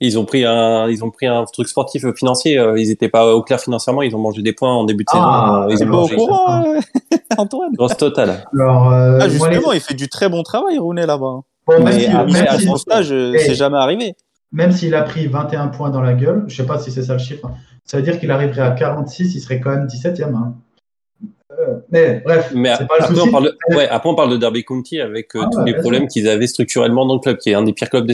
Ils ont pris un, ils ont pris un truc sportif euh, financier. euh, Ils étaient pas au clair financièrement. Ils ont mangé des points en début de Ah, saison. euh, Ils ont bon, pas au mangé courant, euh, [LAUGHS] Antoine grosse totale. Alors, euh, Ah, moi, justement, il fait du très bon travail, Rooney, là-bas. bon, même mais si- après, à son stage, Eh. c'est jamais arrivé. même s'il a pris 21 points dans la gueule, je sais pas si c'est ça le chiffre, hein, ça veut dire qu'il arriverait à 46, il serait quand même 17e. hein. Euh, mais bref, Mais c'est pas le après, souci. on parle de, ouais, après, on parle de Derby County avec euh, Ah, tous ouais, les problèmes qu'ils avaient structurellement dans le club, qui est un des pires clubs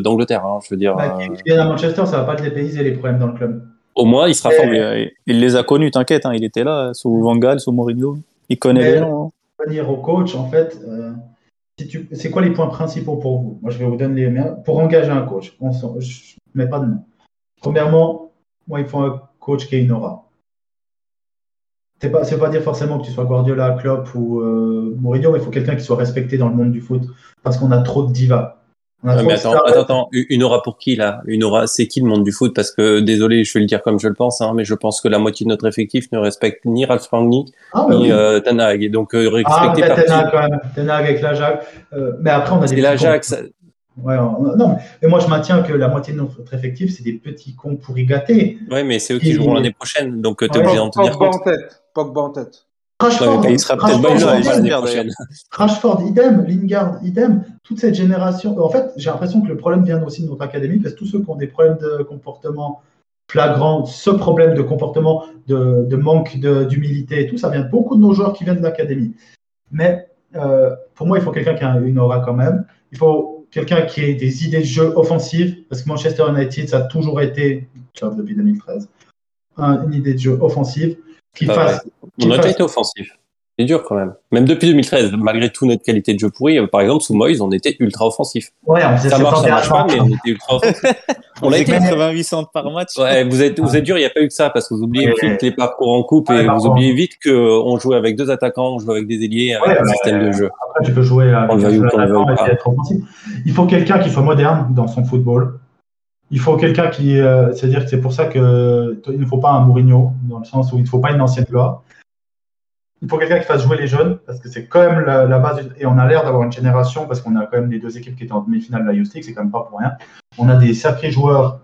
d'Angleterre. Hein, je veux dire, Bah, euh, Qui viennent à Manchester, ça va pas te les payser les problèmes dans le club. au moins, il sera Mais- formé. Mais, euh, il les a connus, t'inquiète, hein, il était là, sous Van Gaal, sous Mourinho. Il connaît Mais- les gens. hein. Revenir au coach, en fait, euh, si tu- c'est quoi les points principaux pour vous? Moi, je vais vous donner les miens. Pour engager un coach, on je ne mets pas de nom. Premièrement, moi, il faut un coach qui ait une aura. C'est pas, c'est pas dire forcément que tu sois Guardiola, Klopp ou euh, Mourinho, mais il faut quelqu'un qui soit respecté dans le monde du foot, parce qu'on a trop de divas. On a Ouais, trop mais de attends, attends, attends, une aura pour qui là? Une aura, c'est qui le monde du foot? Parce que désolé, je vais le dire comme je le pense, hein, mais je pense que la moitié de notre effectif ne respecte ni Ralph Rangnick Ah, bah ni oui. euh, Ten Hag. Et donc euh, Ah, respecté peut-être par quand même. Avec l'Ajax. Euh, mais après, on a des l'Ajax. Ouais, on- non, mais moi, je maintiens que la moitié de notre effectif, c'est des petits cons pourris gâtés. Ouais, mais c'est eux qui joueront l'année prochaine, donc euh, t'es obligé d'en tenir Pogba compte. en tête. Pogba en tête. Rashford, il sera peut-être pas. Rashford, idem, Lingard, idem. Toute cette génération. En fait, j'ai l'impression que le problème vient aussi de notre académie, parce que tous ceux qui ont des problèmes de comportement flagrants, ce problème de comportement, de, de manque d'humilité et tout, ça vient de beaucoup de nos joueurs qui viennent de l'académie. Mais euh, pour moi, il faut quelqu'un qui a une aura quand même. Il faut quelqu'un qui ait des idées de jeu offensives, parce que Manchester United, ça a toujours été, depuis 2013, un- une idée de jeu offensive qui Pas fasse. qui On a fasse- été offensif. C'est dur quand même. Même depuis 2013, malgré tout notre qualité de jeu pourri, euh, par exemple, sous Moyes, on était ultra offensif. Ouais, on faisait Ça marche, ça 71 marche pas, mais on était ultra offensif. [LAUGHS] On C'est été. 88 centres par match. Ouais, vous êtes, vous êtes dur, il n'y a pas eu que ça, parce que vous oubliez Ouais. vite les parcours en coupe Ouais, et vous oubliez vite qu'on jouait avec deux attaquants, on jouait avec des ailiers, avec Ouais, un ouais, système de jeu. Après, tu peux jouer avec On le ou pas. être offensif. Il faut quelqu'un qui soit moderne dans son football. Il faut quelqu'un qui. euh, C'est-à-dire que c'est pour ça qu'il ne faut pas un Mourinho, dans le sens où il ne faut pas une ancienne gloire. Il faut quelqu'un qui fasse jouer les jeunes, parce que c'est quand même la, base. Et on a l'air d'avoir une génération, parce qu'on a quand même les deux équipes qui étaient en demi-finale de la Youth c'est quand même pas pour rien. On a des sacrés joueurs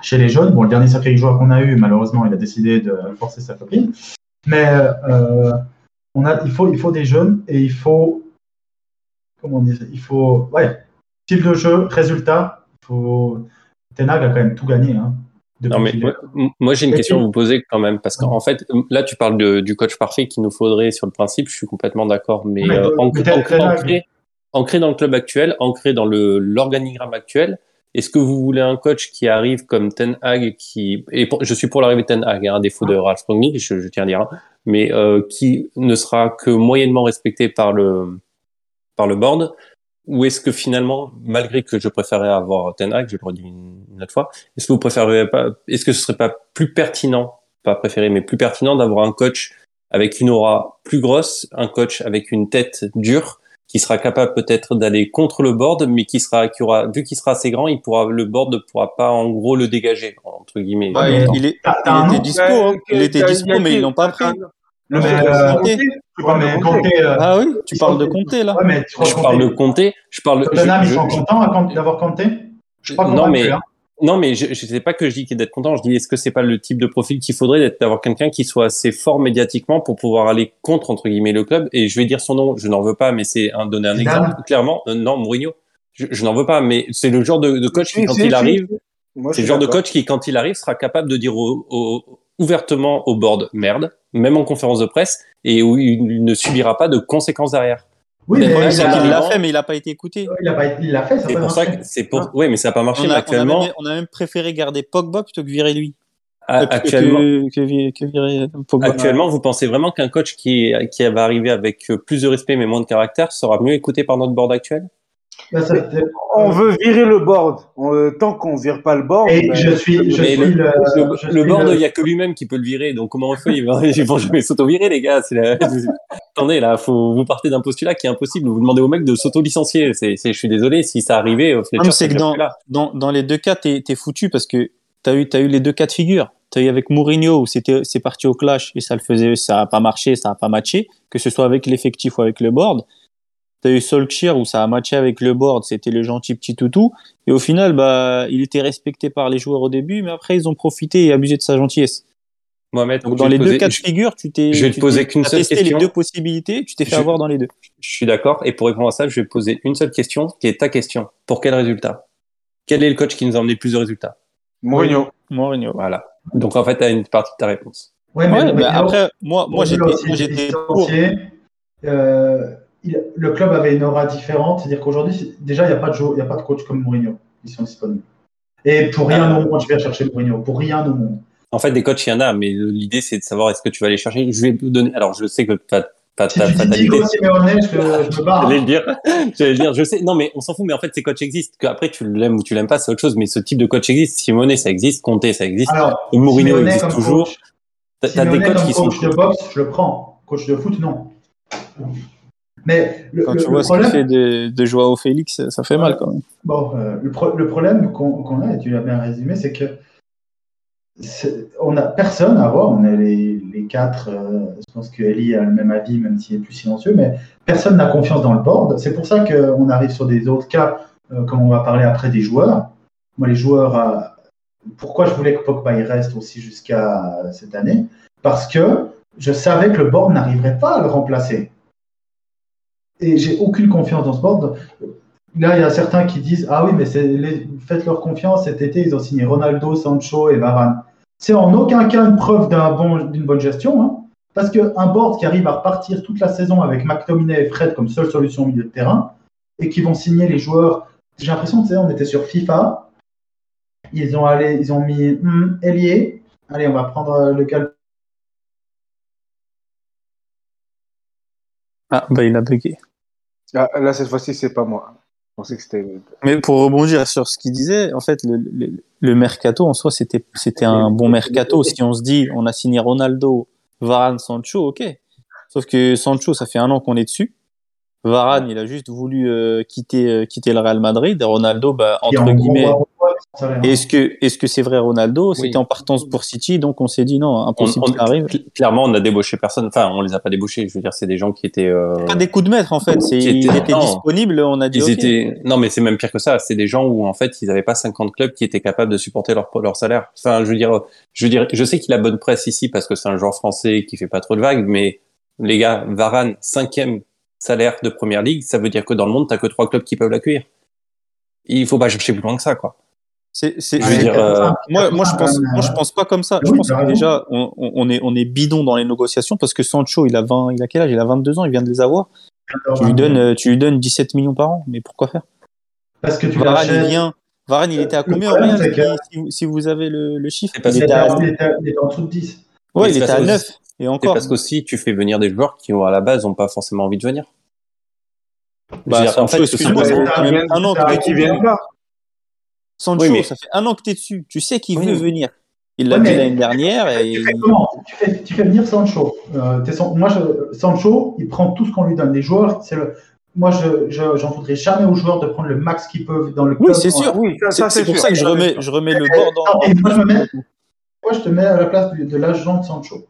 chez les jeunes. Bon, le dernier sacré joueur qu'on a eu, malheureusement, il a décidé de forcer sa copine. Mais euh, on a, il, faut, il faut des jeunes et il faut. Comment on dit Il faut. Ouais, style de jeu, résultat. Faut. Ten Hag a quand même tout gagné. Hein, Non, mais moi, j'ai une question à vous poser quand même, parce qu'en fait, là, tu parles de- du coach parfait qu'il nous faudrait sur le principe, je suis complètement d'accord, mais, Mais, euh, ancré, dans le club actuel, ancré dans le l'organigramme actuel, est-ce que vous voulez un coach qui arrive comme Ten Hag, qui et pour- je suis pour l'arrivée de Ten Hag, hein, à défaut de Ralph Rangnick, je, je tiens à dire, hein, mais euh, qui ne sera que moyennement respecté par le par le board, ou est-ce que finalement, malgré que je préférais avoir Ten Hag, je le redis une, une autre fois, est-ce que vous préférez pas, est-ce que ce serait pas plus pertinent, pas préféré, mais plus pertinent d'avoir un coach avec une aura plus grosse, un coach avec une tête dure, qui sera capable peut-être d'aller contre le board, mais qui sera, qui aura, vu qu'il sera assez grand, il pourra, le board ne pourra pas en gros le dégager, entre guillemets. Ouais, mais- il, il est, il était dispo, hein. il était dispo, mais ils l'ont pas pris. Le Mais, mec, euh, Ouais, mais euh, Ah oui, tu ils parles sont- de Comté là. ouais, mais tu crois Je parle de Comté, je parle, je- Tottenham, ils je- sont je- contents d'avoir Conte Je crois Non, mais- plus, hein. Non, mais je, je sais pas que je dis qu'il d'être content. Je dis est-ce que c'est pas le type de profil qu'il faudrait d'être d'avoir quelqu'un qui soit assez fort médiatiquement pour pouvoir aller contre entre guillemets le club? Et je vais dire son nom. Je n'en veux pas, mais c'est un donner un Zidane. exemple. Clairement, euh, non, Mourinho. Je, je n'en veux pas, mais c'est le genre de, de coach qui quand il arrive, c'est le genre de coach qui quand il arrive sera capable de dire au- au- ouvertement au board merde, même en conférence de presse, et où il ne subira pas de conséquences derrière. Oui, Mais mais le problème, il l'a fait, mais il a pas été écouté. il a pas- il l'a fait, C'est pour ça que c'est pour. Oui, mais ça n'a pas marché. On a, on, a actuellement, même, on a même préféré garder Pogba plutôt que virer lui. a- Euh, plutôt actuellement, que, que, vi- que virer Pogba. Actuellement, vous pensez vraiment qu'un coach qui, qui va arriver avec euh, plus de respect mais moins de caractère sera mieux écouté par notre board actuel? Ça- On veut virer le board. On- tant qu'on vire pas le board. Et ben, je suis, je Mais suis le, le, le, je le suis board, le- il n'y a que lui-même qui peut le virer. Donc comment on fait? Ils [LAUGHS] vont, ils vont jamais s'auto-virer, les gars. La- [LAUGHS] Attendez, là, faut, vous partez d'un postulat qui est impossible. Vous demandez au mec de s'auto-licencier. Je suis désolé, si ça arrivait, euh, c'est que dans, dans, dans les deux cas, t'es es foutu parce que t'as eu, as eu les deux cas de figure. T'as eu avec Mourinho où c'était c'est parti au clash et ça le faisait, ça a pas marché, ça a pas matché, que ce soit avec l'effectif ou avec le board. T'as eu Solskjaer où ça a matché avec le board, c'était le gentil petit toutou. Et au final, bah, il était respecté par les joueurs au début, mais après ils ont profité et abusé de sa gentillesse. Mohamed, Donc dans les deux cas de figure, tu t'es, je vais te poser qu'une seule testé question. les deux possibilités, tu t'es fait Je- avoir dans les deux. Je suis d'accord. Et pour répondre à ça, je vais poser une seule question, qui est ta question. Pour quel résultat? Quel est le coach qui nous a emmené le plus de résultats? Mourinho. Mourinho. Voilà. Donc en fait, tu as une partie de ta réponse. Ouais, Ouais, mais Mourinho- après, moi, moi j'étais, pour. euh, il- le club avait une aura différente. C'est-à-dire qu'aujourd'hui, déjà, il n'y a, pas de y a pas de coach comme Mourinho. Ils sont disponibles. Et pour rien Ah. au monde, je vais chercher Mourinho. Pour rien au monde. En fait, des coachs, il y en a, mais l'idée, c'est de savoir est-ce que tu vas aller chercher. Je vais vous donner. Alors, je sais que pas, pas Si ta tu dis fatalité. Diego Simeone, je, je me [LAUGHS] barre. J'allais le dire. [LAUGHS] J'allais le dire. Je sais. Non, mais on s'en fout. Mais en fait, ces coachs existent. Qu'après, tu l'aimes ou tu l'aimes pas, c'est autre chose. Mais ce type de coach existe. Simone, ça existe. Conte, ça existe. Alors, Mourinho Simeone existe toujours. coach- T'as des coachs comme qui sont. coach de boxe, je le prends. Coach de foot, non. Mais le, Quand le- tu le vois ce qu'il problème, fait de, de Joao Félix, ça fait mal quand même. Bon, euh, le, pro- le problème qu'on a, et tu l'as bien résumé, c'est que on a personne à voir. On est les, les quatre. euh, je pense que Ellie a le même avis, même s'il est plus silencieux, mais personne n'a confiance dans le board. C'est pour ça qu'on arrive sur des autres cas, euh, comme on va parler après des joueurs. Moi, les joueurs, pourquoi je voulais que Pogba y reste aussi jusqu'à cette année? Parce que je savais que le board n'arriverait pas à le remplacer. Et j'ai aucune confiance dans ce board. Là, il y a certains qui disent Ah oui, mais c'est les- faites-leur confiance. Cet été, ils ont signé Ronaldo, Sancho et Varane. C'est en aucun cas une preuve d'une bonne gestion. hein. parce qu'un board qui arrive à repartir toute la saison avec McTominay et Fred comme seule solution au milieu de terrain et qui vont signer les joueurs. J'ai l'impression que on était sur FIFA. Ils ont, allé, ils ont mis ailier. Allez, on va prendre euh, le cal. Ah, bah il a bugué. Ah, là, cette fois-ci, c'est pas moi. Je pensais que c'était. Mais pour rebondir sur ce qu'il disait, en fait, le, le, le mercato en soi, c'était c'était un bon mercato. Si on se dit, on a signé Ronaldo, Varane, Sancho, ok. Sauf que Sancho, ça fait un an qu'on est dessus. Varane, il a juste voulu euh, quitter euh, quitter le Real Madrid. Et Ronaldo, bah entre guillemets, est-ce que est-ce que c'est vrai Ronaldo? Oui. C'était en partance pour City, donc on s'est dit non, On- impossible on- qu'il arrive. cl- clairement, on a débauché personne. Enfin, on les a pas débauchés. Je veux dire, c'est des gens qui étaient. euh, Pas des coups de maître en fait. C'est Qui il étaient- était non. disponible, on a dit. Ils étaient non mais c'est même pire que ça. C'est des gens où en fait ils n'avaient pas 50 clubs qui étaient capables de supporter leur leur salaire. Enfin je veux dire je veux dire je sais qu'il a bonne presse ici parce que c'est un joueur français qui fait pas trop de vagues mais les gars Varane cinquième salaire de première ligue ça veut dire que dans le monde t'as que trois clubs qui peuvent l'accueillir. Il faut pas chercher plus loin que ça quoi. C'est, c'est, Je veux c'est- dire, euh, moi, moi, je pense, euh, moi, je pense pas comme ça. je pense que raison. déjà, on, est, on est bidon dans les négociations parce que Sancho, il a 20, il a quel âge? Il a 22 ans, il vient de les avoir. Tu lui donnes, euh, tu lui donnes 17 millions par an. Mais pourquoi faire? Parce que tu Varane, il vient. Varane, il était à combien? problème, Real? que- Si, vous- si vous avez le, le chiffre. Il était à, Il était, il était en dessous de 10. ouais, il était à parce que- 9. Et C'est encore. parce qu'aussi tu fais venir des joueurs qui à la base ont pas forcément envie de venir. Bah, dire, en fait, excuse-moi, un an Qui viennent pas. Sancho, Oui, mais- ça fait un an que t'es dessus. Tu sais qu'il Oui. veut venir. Il l'a Ouais, dit mais- l'année dernière et Tu fais comment tu fais, tu fais venir Sancho. Euh, moi, je- Sancho, il prend tout ce qu'on lui donne. Les joueurs, c'est le. Moi, je je- j'en voudrais jamais aux joueurs de prendre le max qu'ils peuvent dans le club. Oui, c'est sûr. Oui, ça, c'est, pour sûr. ça que je remets, je remets le bord dans, Non, et moi, je mets- Moi, je te mets à la place de, de l'agent de Sancho.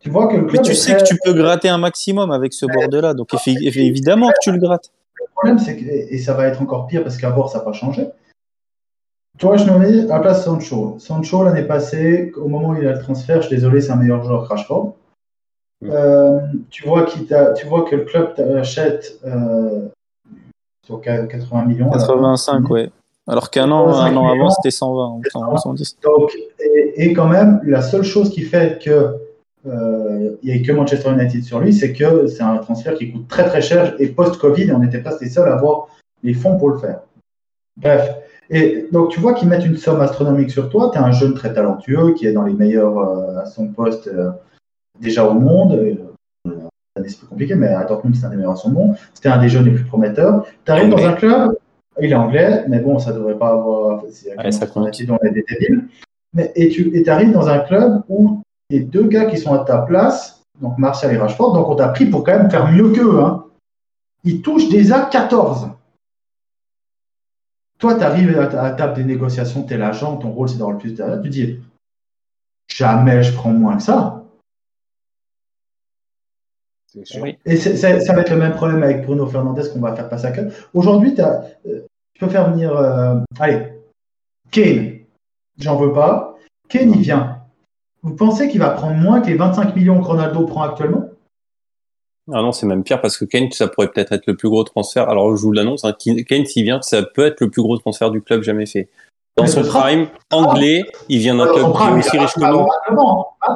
Tu vois que le Mais club tu est sais très- que tu peux gratter un maximum avec ce board-là, donc évidemment que tu le grattes. Le problème, c'est que, et ça va être encore pire parce qu'à bord, ça n'a pas changé. Toi, je me mets à la place Sancho. Sancho, l'année passée, au moment où il a le transfert, je suis désolé, c'est un meilleur joueur que Rashford. Mm. Euh, tu, vois tu vois que le club t'achète euh, sur 80 millions. alors. 85, ouais. Alors qu'un an, 85 un an avant, c'était 120 ou 100, 110. Donc, et, et quand même, la seule chose qui fait que euh, il n'y a que Manchester United sur lui, c'est que c'est un transfert qui coûte très très cher et post-Covid, on n'était pas les seuls à avoir les fonds pour le faire. Bref. Et donc, tu vois qu'ils mettent une somme astronomique sur toi. Tu es un jeune très talentueux qui est dans les meilleurs euh, à son poste euh, déjà au monde. Et, euh, c'est plus compliqué, mais à Dortmund c'est un des meilleurs à son nom. C'était un des jeunes les plus prometteurs. Tu arrives dans un club, il est anglais, mais bon, ça devrait pas avoir. Ouais, ça compte. on est des débiles. Mais, et tu arrives dans un club où les deux gars qui sont à ta place, donc Martial et Rashford, donc on t'a pris pour quand même faire mieux qu'eux. Hein. Ils touchent déjà 14. Toi, tu arrives à la table des négociations, tu es l'agent, ton rôle c'est d'avoir le plus de tu dis jamais je prends moins que ça. Et ça, va être le même problème avec Bruno Fernandez qu'on va faire passer à quatre. Aujourd'hui, euh, tu peux faire venir. Euh, allez, Kane, j'en veux pas. Kane, il vient. Vous pensez qu'il va prendre moins que les 25 millions que Ronaldo prend actuellement? Ah non, c'est même pire parce que Kane, ça pourrait peut-être être le plus gros transfert. Alors je vous l'annonce, hein, Kane s'il vient, ça peut être le plus gros transfert du club jamais fait. Dans son prime anglais, il vient d'un club qui est aussi riche que nous.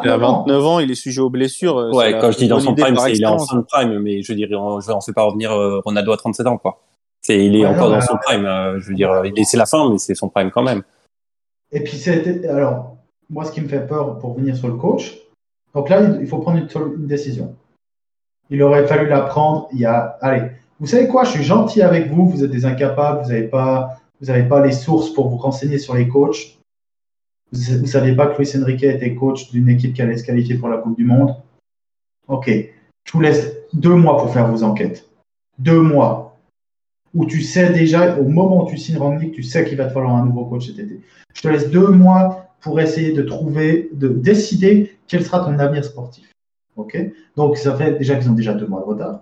Il a 29 ans, il est sujet aux blessures. Euh, ouais, quand je dis dans son prime, c'est il est en son prime, mais je veux dire, je ne fais pas revenir euh, Ronaldo à 37 ans, quoi. C'est, il est encore dans son prime. Euh, je veux dire, c'est la fin, mais c'est son prime quand même. Et puis c'était, alors, moi, ce qui me fait peur pour venir sur le coach, donc là, il faut prendre une, décision. Il aurait fallu la prendre il y a. Allez, vous savez quoi? Je suis gentil avec vous. Vous êtes des incapables. Vous n'avez pas les sources pour vous renseigner sur les coachs. Vous ne saviez pas que Luis Enrique était coach d'une équipe qui allait se qualifier pour la Coupe du Monde? Ok. Je vous laisse deux mois pour faire vos enquêtes. Deux mois. Où tu sais déjà, au moment où tu signes Rangnick, tu sais qu'il va te falloir un nouveau coach cet été. Je te laisse deux mois pour essayer de trouver, de décider quel sera ton avenir sportif. Ok Donc, ça fait déjà qu'ils ont déjà deux mois de retard.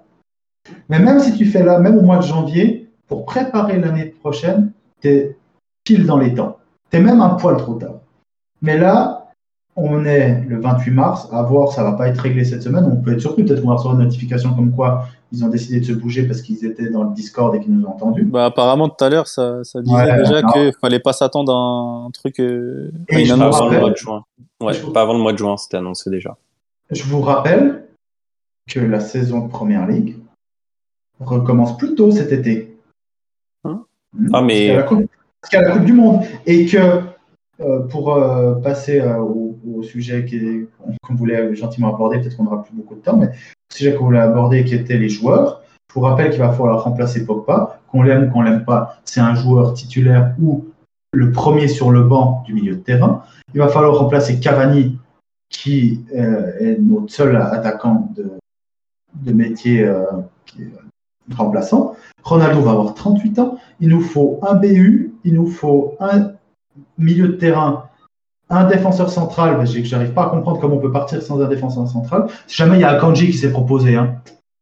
Mais même si tu fais là, même au mois de janvier, pour préparer l'année prochaine, tu es pile dans les temps. Tu es même un poil trop tard. Mais là, on est le 28 mars, à voir, ça va pas être réglé cette semaine. On peut être surpris, peut-être qu'on va recevoir une notification comme quoi ils ont décidé de se bouger parce qu'ils étaient dans le Discord et qu'ils nous ont entendus. Bah, apparemment, tout à l'heure, ça, ça disait déjà qu'il fallait pas s'attendre à un truc. Euh, une annonce avant le mois de juin. Ouais, pas avant le mois de juin, c'était annoncé déjà. Je vous rappelle que la saison de Première Ligue recommence plus tôt cet été. Hein ah, mais. Parce qu'il y, a la Coupe du Monde. Et que, euh, pour euh, passer au, au, sujet qu'on voulait gentiment aborder, peut-être qu'on n'aura plus beaucoup de temps, mais sujet qu'on voulait aborder qui était les joueurs. Je vous rappelle qu'il va falloir remplacer Pogba, qu'on l'aime ou qu'on l'aime pas, c'est un joueur titulaire ou le premier sur le banc du milieu de terrain. Il va falloir remplacer Cavani, qui euh, est notre seul attaquant de, métier euh, remplaçant. Ronaldo va avoir 38 ans. Il nous faut un BU, il nous faut un milieu de terrain un défenseur central, je j'arrive pas à comprendre comment on peut partir sans un défenseur central. Si jamais il y a Akanji qui s'est proposé, hein.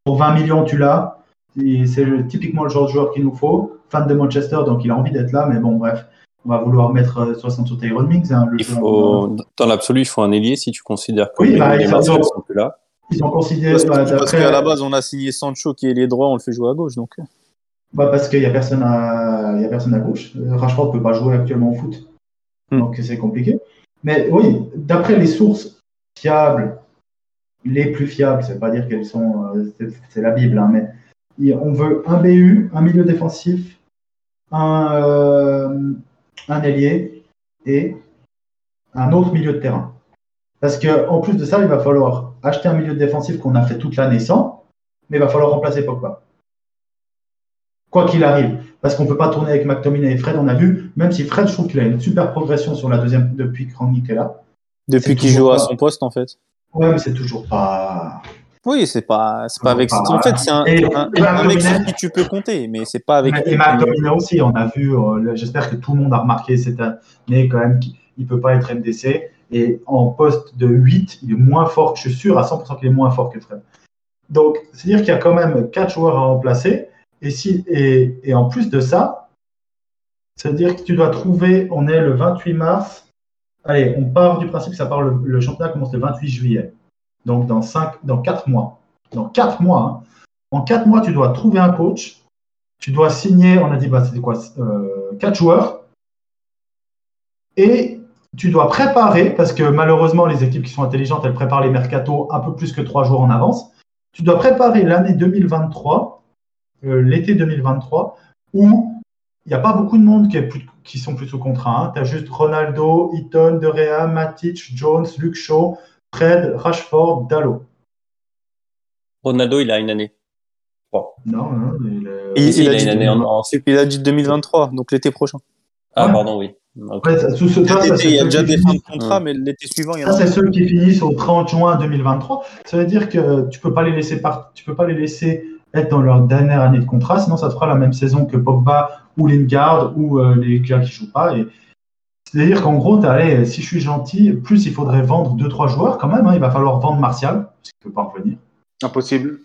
pour 20 millions, tu l'as. C'est typiquement le genre de joueur qu'il nous faut. Fan de Manchester, donc il a envie d'être là, mais bon, bref, on va vouloir mettre 60 euh, sur Tyrone Mings. Hein, il faut, dans l'absolu, il faut un ailier si tu considères que oui, bah, les ils, ont, sont plus là. Ils ont considéré. Parce, bah, qu'à la base, on a signé Sancho qui est les droits, on le fait jouer à gauche, donc. Bah, parce qu'il n'y a personne à, il y a personne à gauche. Rashford ne peut pas jouer actuellement au foot, hmm. donc c'est compliqué. Mais oui, d'après les sources fiables, les plus fiables, c'est pas dire qu'elles sont, euh, c'est la Bible, hein, mais on veut un BU, un milieu défensif, un, euh, un ailier et un autre milieu de terrain. Parce qu'en plus de ça, il va falloir acheter un milieu défensif qu'on a fait toute l'année sans, mais il va falloir remplacer Pogba. Quoi qu'il arrive. Parce qu'on ne peut pas tourner avec McTominay et Fred, on a vu, même si Fred, je trouve qu'il a une super progression sur la deuxième depuis que Rangnick est là. Depuis qu'il joue à son poste, en fait. Ouais, mais c'est toujours pas. Oui, c'est pas, c'est pas avec. En fait, c'est un, mec sur qui tu peux compter, mais c'est pas avec. Et McTominay aussi, on a vu. Euh, j'espère que tout le monde a remarqué cette année quand même qu'il peut pas être MDC. Et en poste de 8, il est moins fort, je suis sûr à 100% qu'il est moins fort que Fred. Donc, c'est-à-dire qu'il y a quand même 4 joueurs à remplacer. Et, si, et, et en plus de ça, c'est-à-dire que tu dois trouver, on est le 28 mars, allez, on part du principe que ça part, le, championnat commence le 28 juillet. Donc dans, 5, dans 4 mois. Dans 4 mois, hein. en 4 mois, tu dois trouver un coach, tu dois signer, on a dit, bah, c'était quoi, euh, 4 joueurs, et tu dois préparer, parce que malheureusement, les équipes qui sont intelligentes, elles préparent les mercatos un peu plus que 3 jours en avance. Tu dois préparer l'année 2023 euh, l'été 2023 où il n'y a pas beaucoup de monde qui, sont plus sous contrat. Hein. Tu as juste Ronaldo, Eaton, De Matic, Jones, Luke Shaw, Fred, Rashford, Dallo. Ronaldo, il a une année. Non, non, il, euh, Il, Si, il a a dit, une année en, en- il a dit 2023, donc l'été prochain. Ah, Ouais. pardon, oui. Ça- sous ce ça, il y a déjà qui des fins de contrat, mais l'été suivant, il y en Ça, a. c'est ceux qui finissent au 30 juin 2023. Ça veut dire que tu peux pas les laisser par- tu peux pas les laisser être dans leur dernière année de contrat, sinon ça te fera la même saison que Pogba ou Lingard ou euh, les gars qui jouent pas. Et c'est-à-dire qu'en gros, allez, si je suis gentil, plus il faudrait vendre deux trois joueurs quand même. hein. il va falloir vendre Martial parce qu'il peut pas revenir. Impossible.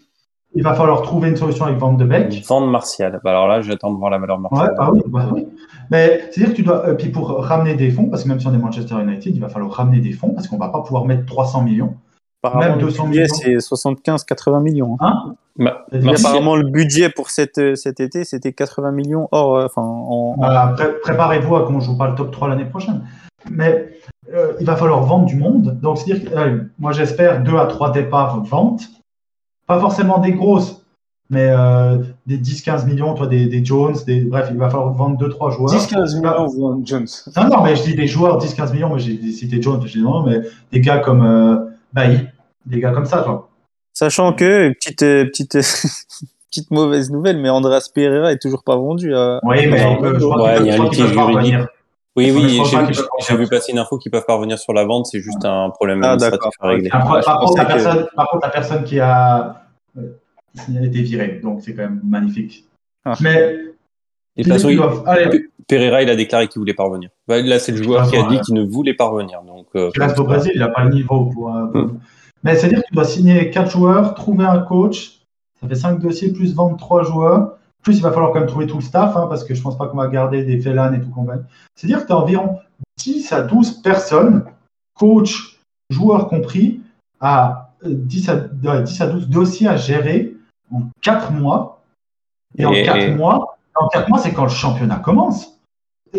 Il va falloir trouver une solution avec Van de Beek. Vente Martial. Bah, alors là, j'attends de voir la valeur Ouais, martiale. bah oui, bah oui. Mais c'est-à-dire que tu dois, euh, puis pour ramener des fonds, parce que même si on est Manchester United, il va falloir ramener des fonds parce qu'on va pas pouvoir mettre 300 millions. Apparemment, même le 200 budget, millions. c'est 75-80 millions. hein. Hein? Martial- apparemment, le budget pour cet, euh, cet été, c'était 80 millions hors, euh, enfin, en, Bah, pré- Préparez-vous à qu'on joue pas le top 3 l'année prochaine. Mais euh, il va falloir vendre du monde. Donc, c'est-à-dire que euh, moi, j'espère 2 à 3 départs ventes. Pas forcément des grosses, mais euh, des 10-15 millions, toi, des, des Jones. Des... Bref, il va falloir vendre 2-3 joueurs. 10-15 millions, Von Jones. Non, non, mais je dis des joueurs 10-15 millions, mais j'ai cité Jones, je dis non, mais des gars comme euh, Bailly, des gars comme ça, toi. Sachant que, petite, euh, petite, [LAUGHS] petite mauvaise nouvelle, mais Andreas Pereira est toujours pas vendu. À... Oui, mais on peut- je crois ouais, qu'ils il y a un litige juridique. Oui, oui, j'ai vu, passer une info qu'ils peuvent pas revenir sur la vente, c'est juste un problème Ah, administratif à régler. Par, Ouais, je par contre, la que- personne, par contre, la personne qui a euh, été virée, donc c'est quand même magnifique. Ah. Mais Et de toute façon, ils il- doivent- allez, Pe- Pereira, il a déclaré qu'il voulait pas revenir. Bah, Là, c'est le joueur qui a dit qu'il ne voulait pas revenir. Donc, euh, au Brésil, il n'a pas le niveau pour. euh, pour- Mm. Mais c'est-à-dire que tu dois signer 4 joueurs, trouver un coach, ça fait 5 dossiers, plus vendre 3 joueurs. Plus, il va falloir quand même trouver tout le staff, hein, parce que je pense pas qu'on va garder des Félan et tout qu'on va. C'est-à-dire que tu as environ 10 à 12 personnes, coach, joueurs compris, à euh, 10 à, ouais, 10 à 12 dossiers à gérer en 4 mois. Et, en Et- 4 et- mois, en 4 mois, c'est quand le championnat commence.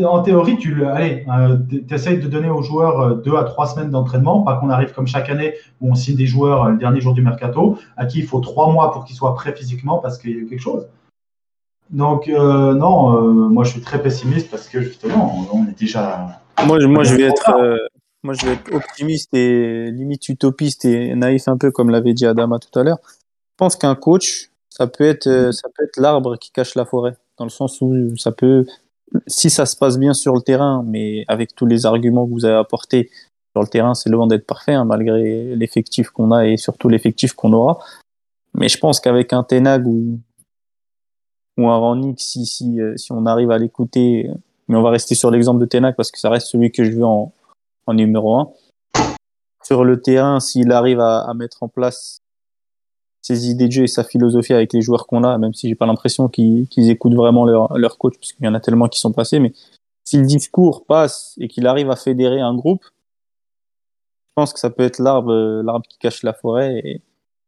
En théorie, tu le, allez, tu essayes de donner aux joueurs 2 à 3 semaines d'entraînement, pas qu'on arrive comme chaque année où on signe des joueurs euh, le dernier jour du mercato, à qui il faut 3 mois pour qu'ils soient prêts physiquement parce qu'il y a eu quelque chose. Donc, euh, non, euh, moi je suis très pessimiste parce que justement, on, on est déjà. Moi, je- moi, je vais être, euh, moi, je vais être optimiste et limite utopiste et naïf un peu comme l'avait dit Adama tout à l'heure. Je pense qu'un coach, ça peut être, euh, ça peut être l'arbre qui cache la forêt, dans le sens où ça peut, si ça se passe bien sur le terrain, mais avec tous les arguments que vous avez apportés sur le terrain, c'est loin d'être parfait, hein, malgré l'effectif qu'on a et surtout l'effectif qu'on aura. Mais je pense qu'avec un Tenag ou, ou un Rannick, si, si, euh, si on arrive à l'écouter, mais on va rester sur l'exemple de Tenac parce que ça reste celui que je veux en, en numéro un. Sur le terrain, s'il arrive à, à mettre en place ses idées de jeu et sa philosophie avec les joueurs qu'on a, même si j'ai pas l'impression qu'ils qu'ils écoutent vraiment leur, leur coach, parce qu'il y en a tellement qui sont passés, mais si le discours passe et qu'il arrive à fédérer un groupe, je pense que ça peut être l'arbre, euh, l'arbre qui cache la forêt et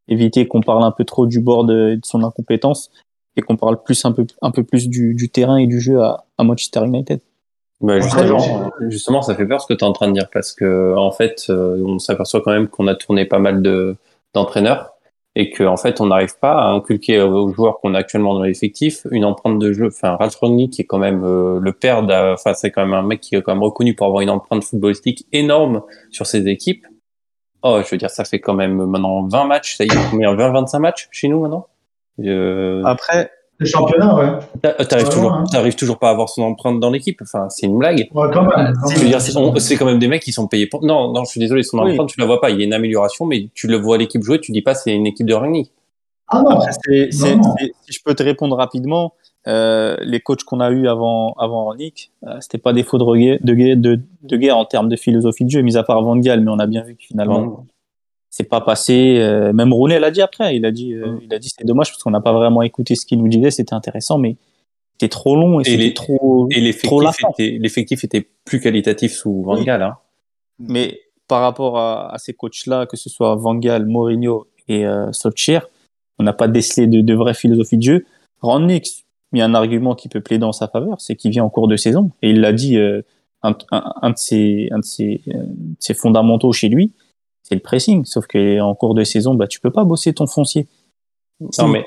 éviter qu'on parle un peu trop du bord de, de son incompétence et qu'on parle plus un peu, un peu plus du, du terrain et du jeu à, à Manchester United. Bah, euh, justement, ça fait peur ce que tu es en train de dire parce que en fait, euh, on s'aperçoit quand même qu'on a tourné pas mal de d'entraîneurs et qu'en en fait, on n'arrive pas à inculquer aux joueurs qu'on a actuellement dans l'effectif une empreinte de jeu. Enfin, Ralph Rangnick qui est quand même euh, le père, d'un- enfin, c'est quand même un mec qui est quand même reconnu pour avoir une empreinte footballistique énorme sur ses équipes. Oh, je veux dire, ça fait quand même maintenant 20 matchs, ça y est, combien 20-25 matchs chez nous maintenant? Euh, Après, Le championnat, ouais. t'a- T'arrives toujours, t'arrives toujours pas à avoir son empreinte dans l'équipe. Enfin, c'est une blague. Ouais, quand même. c'est quand même des mecs qui sont payés pour. Non, non, je suis désolé, son Oui. empreinte, tu la vois pas. Il y a une amélioration, mais tu le vois l'équipe jouer, tu dis pas c'est une équipe de Rangnick. Ah non, Après, si je peux te répondre rapidement, euh, les coachs qu'on a eu avant avant Ronick, euh, c'était pas des faux de guerre, de, guerre, de, de guerre en termes de philosophie de jeu, mis à part Van Gaal, mais on a bien vu que finalement c'est pas passé. euh, même Rooney l'a dit après, il a dit, euh, il a dit c'est dommage parce qu'on n'a pas vraiment écouté ce qu'il nous disait, c'était intéressant, mais c'était trop long et, Et c'était les- trop. Et l'effectif était, plus qualitatif sous Van. Gaal. Hein. Mais par rapport à, à ces coachs-là, que ce soit Van Gaal, Mourinho et euh, Solskjaer, on n'a pas décelé de, de vraie philosophie de jeu. Rangnick, il y a un argument qui peut plaider en sa faveur, c'est qu'il vient en cours de saison. Et il l'a dit, euh, un, un, un de ses, un de ses, euh, de ses fondamentaux chez lui, c'est le pressing. Sauf qu'en cours de saison, bah, tu peux pas bosser ton foncier. Non, mais.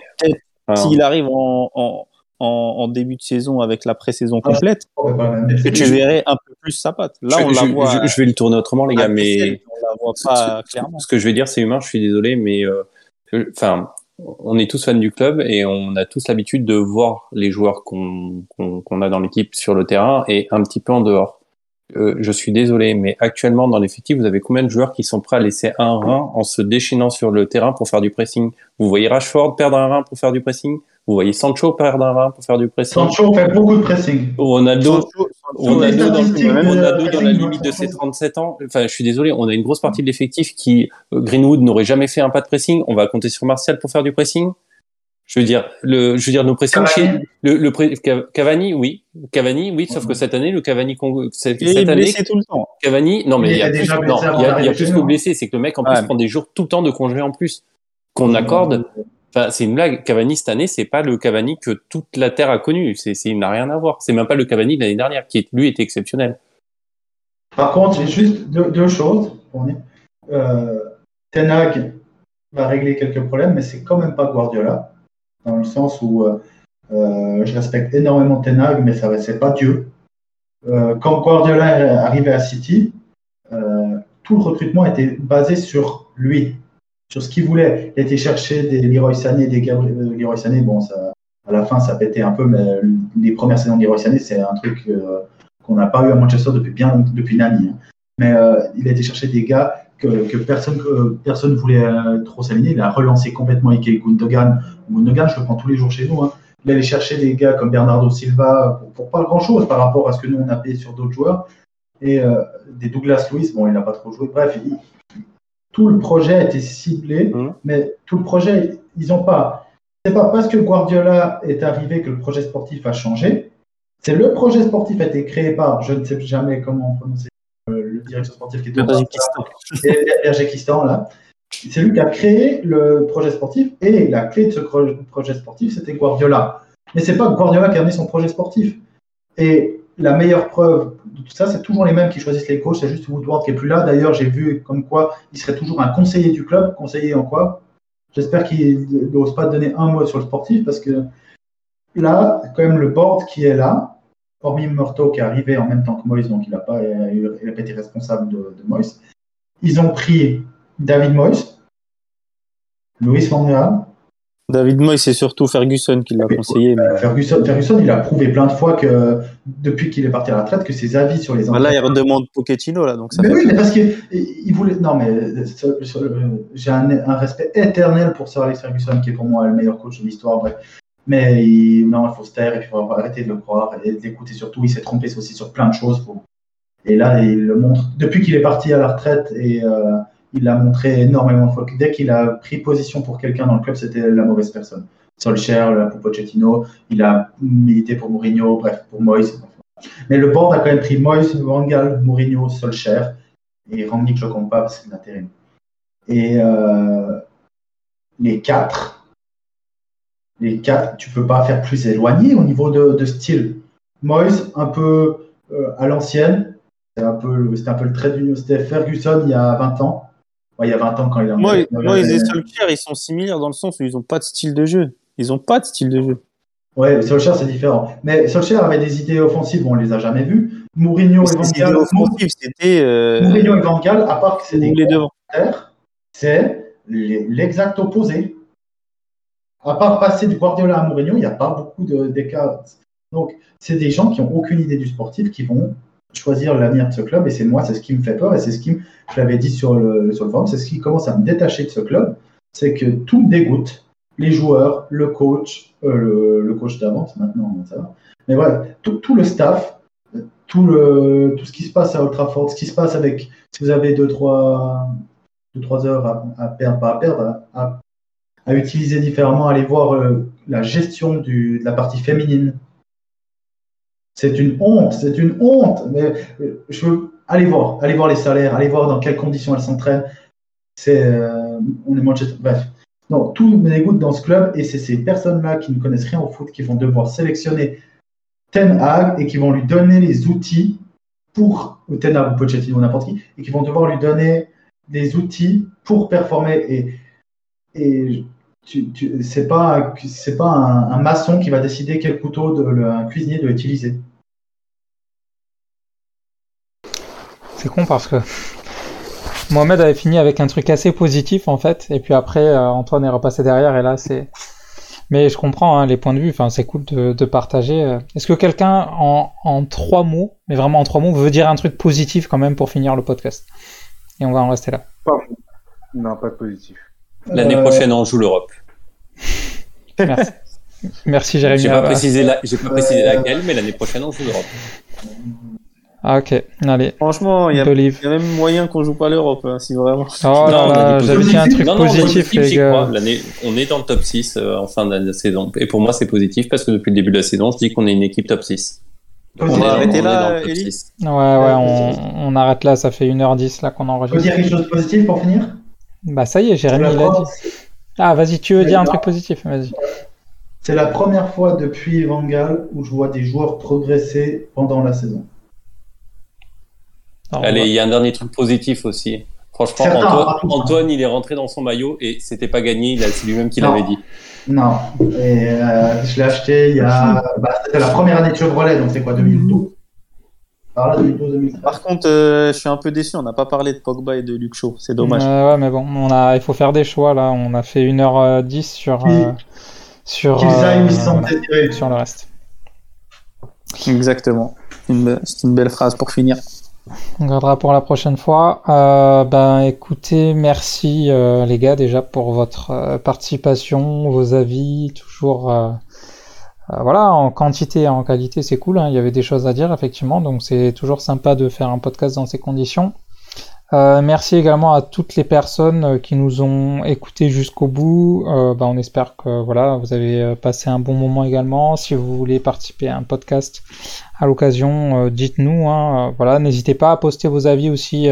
enfin, S'il arrive en, en, en, en début de saison avec la pré-saison Ah, complète, que tu verrais un peu plus sa patte. Là, je, on la je- voit. je- je vais le tourner autrement, les gars, mais. On la voit pas ce, clairement. ce que je vais dire, c'est humain, je suis désolé, mais. euh, Enfin, on est tous fans du club et on a tous l'habitude de voir les joueurs qu'on qu'on a dans l'équipe sur le terrain et un petit peu en dehors. Euh, je suis désolé, mais actuellement dans l'effectif, vous avez combien de joueurs qui sont prêts à laisser un rein en se déchaînant sur le terrain pour faire du pressing? Vous voyez Rashford perdre un rein pour faire du pressing? Vous voyez Sancho perdre un rein pour faire du pressing? Sancho fait beaucoup de pressing. Ronaldo, Ronaldo, dans, Ronaldo dans la limite de ses 37 ans. Enfin, je suis désolé, on a une grosse partie de l'effectif qui euh, Greenwood n'aurait jamais fait un pas de pressing. On va compter sur Martial pour faire du pressing? Je veux dire, le, je veux dire, nos pressings chez le, le Cavani, oui, Cavani, oui, sauf que cette année, le Cavani, cette, il est année, tout le temps. Cavani, non mais il y a plus, non, il y a, il y a plus que blessé, c'est que le mec en plus prend des jours tout le temps de congé en plus qu'on accorde. Enfin, c'est une blague. Cavani cette année, c'est pas le Cavani que toute la terre a connu. C'est, c'est, il n'a rien à voir. C'est même pas le Cavani de l'année dernière qui, lui, était exceptionnel. Par contre, j'ai juste deux, deux choses. Euh, Tenag va régler quelques problèmes, mais c'est quand même pas Guardiola dans le sens où euh, euh, je respecte énormément Tenag, mais ça c'est pas Dieu. Euh, quand Guardiola est arrivé à City, tout le recrutement était basé sur lui, sur ce qu'il voulait. Il était chercher des Leroy Sané, des Gabriel, Leroy Sané. Bon, à la fin, ça pétait un peu, mais les premières saisons de Leroy Sané, c'est un truc qu'on n'a pas eu à Manchester depuis bien depuis Nani. Hein. Mais il a été chercher des gars que, que personne que personne voulait trop s'aligner. Il a relancé complètement Ike Gundogan Gundogan, je le prends tous les jours chez nous. Hein. Il allait chercher des gars comme Bernardo Silva pour, pas grand-chose par rapport à ce que nous on a payé sur d'autres joueurs. Et euh, des Douglas Lewis, bon, il n'a pas trop joué. Bref, tout le projet a été ciblé, mmh. mais tout le projet, ils n'ont pas. C'est pas parce que Guardiola est arrivé que le projet sportif a changé. C'est le projet sportif a été créé par, je ne sais jamais comment prononcer euh, le directeur sportif qui est de là. C'est lui qui a créé le projet sportif et la clé de ce projet sportif, c'était Guardiola. Mais c'est pas Guardiola qui a amené son projet sportif. Et la meilleure preuve de tout ça, c'est toujours les mêmes qui choisissent les coachs. C'est juste Woodward qui est plus là. D'ailleurs, j'ai vu comme quoi il serait toujours un conseiller du club. Conseiller en quoi? J'espère qu'il n'ose pas donner un mot sur le sportif parce que là, quand même, le board qui est là, hormis Murto qui est arrivé en même temps que Moïse, donc il n'a pas, pas, été responsable de, de Moïse, ils ont pris David Moyes, Louis Van David Moyes, c'est surtout Ferguson qui l'a conseillé. Ferguson, Ferguson, il a prouvé plein de fois que depuis qu'il est parti à la retraite, que ses avis sur les bah Là, il redemande Pochettino là, donc ça. Mais oui, mais parce qu'il voulait. Non, mais j'ai un, respect éternel pour Sir Alex Ferguson, qui est pour moi le meilleur coach de l'histoire. Mais il, non, il faut se taire et puis il faut arrêter de le croire et d'écouter surtout. Il s'est trompé aussi sur plein de choses. Et là, il le montre. Depuis qu'il est parti à la retraite et euh, il a montré énormément de fois dès qu'il a pris position pour quelqu'un dans le club, c'était la mauvaise personne. Solskjaer, pour Pochettino, il a milité pour Mourinho, bref, pour Moyes. Mais le board a quand même pris Moyes, Van Mourinho, Solskjaer et Rangnick, je ne compte pas parce que c'est l'intérim. Et euh, les quatre, les quatre, tu peux pas faire plus éloigné au niveau de, style. Moyes, un peu euh, à l'ancienne, c'était un, peu, un peu le trait d'union. C'était Ferguson il y a 20 ans il y a 20 ans quand il a. Moi et Solskjaer, ils sont similaires dans le sens où ils n'ont pas de style de jeu. Ils n'ont pas de style de jeu. Ouais, Solskjaer, c'est différent. Mais Solskjaer avait des idées offensives, on ne les a jamais vues. Mourinho et Van Gaal. c'était. Euh... Mourinho et Van Gaal, à part que c'est des c'est l'exact opposé. À part passer du Guardiola à Mourinho, il n'y a pas beaucoup d'écart. Donc, c'est des gens qui n'ont aucune idée du sportif qui vont choisir l'avenir de ce club. Et c'est moi, c'est ce qui me fait peur. Et c'est ce qui, je l'avais dit sur le, sur le forum, c'est ce qui commence à me détacher de ce club. C'est que tout me dégoûte. Les joueurs, le coach, euh, le, coach d'avant, maintenant ça va. Mais voilà, tout, le staff, tout, tout ce qui se passe à Old ce qui se passe avec, si vous avez 2-3 deux, trois, heures à, perdre, pas à perdre, à utiliser différemment, aller voir euh, la gestion de la partie féminine c'est une honte, c'est une honte. Mais euh, je veux aller voir, aller voir les salaires, aller voir dans quelles conditions elles s'entraînent. C'est, euh, on est Manchester. Bref, non, tout me dégoûte dans ce club et c'est ces personnes-là qui ne connaissent rien au foot qui vont devoir sélectionner Ten Hag et qui vont lui donner les outils pour ou Ten Hag ou Pochettino ou n'importe qui et qui vont devoir lui donner des outils pour performer et et tu, tu, c'est pas c'est pas un, maçon qui va décider quel couteau de, le, un cuisinier doit utiliser. C'est con parce que [LAUGHS] Mohamed avait fini avec un truc assez positif en fait, et puis après euh, Antoine est repassé derrière et là c'est. Mais je comprends hein, les points de vue. Enfin, c'est cool de, de partager. euh. Est-ce que quelqu'un en, en trois mots, mais vraiment en trois mots, veut dire un truc positif quand même pour finir le podcast? Et on va en rester là. Non, pas de positif. L'année Euh, prochaine, on joue l'Europe. [LAUGHS] Merci, Merci Jérémy. J'ai pas Ah, précisé, la... pas précisé laquelle, mais l'année prochaine, on joue l'Europe. Ah, ok, allez. Franchement, il y, a- même moyen qu'on joue pas l'Europe, hein, si vraiment. Oh Non, on là, j'avais dit un truc Non, non, positif, les gars. L'année, on est dans le top 6 euh, en fin de la saison. Et pour moi, c'est positif parce que depuis le début de la saison, je dis qu'on est une équipe top 6. On arrêter est là, dans le top Eli 6. Ouais, ouais, on, on arrête là, ça fait 1h10 là qu'on Faut enregistre. dire quelque chose de positif pour finir? Bah ça y est, C'est Jérémy la dit. première- Ah, vas-y, tu veux dire un truc positif Vas-y. C'est la première fois depuis Van Gaal où je vois des joueurs progresser pendant la saison. Alors, Allez, il y a un dernier truc positif aussi. Franchement, Antoine, hein. Antoine, il est rentré dans son maillot et c'était pas gagné. C'est lui-même qui l'avait dit. Non, et euh, je l'ai acheté il y a. Bah, C'était la première année de Chevrolet, donc c'est quoi, 2012 Par là, 2012-2013. Par contre, euh, je suis un peu déçu, on n'a pas parlé de Pogba et de Luke Shaw, c'est dommage. Euh, ouais, mais bon, on a, il faut faire des choix là. On a fait 1h10 sur, Oui. euh, sur, aillent euh, voilà, désirés. sur le reste. Exactement. C'est une belle phrase pour finir. On gardera pour la prochaine fois. Euh, ben, écoutez, merci euh, les gars déjà pour votre euh, participation, vos avis, toujours. Euh, voilà, en quantité et en qualité, c'est cool. hein, il y avait des choses à dire effectivement, donc c'est toujours sympa de faire un podcast dans ces conditions. Euh, merci également à toutes les personnes euh, qui nous ont écoutés jusqu'au bout. Ben, on espère que voilà, vous avez passé un bon moment également. Si vous voulez participer à un podcast à l'occasion, dites-nous. hein, voilà, n'hésitez pas à poster vos avis aussi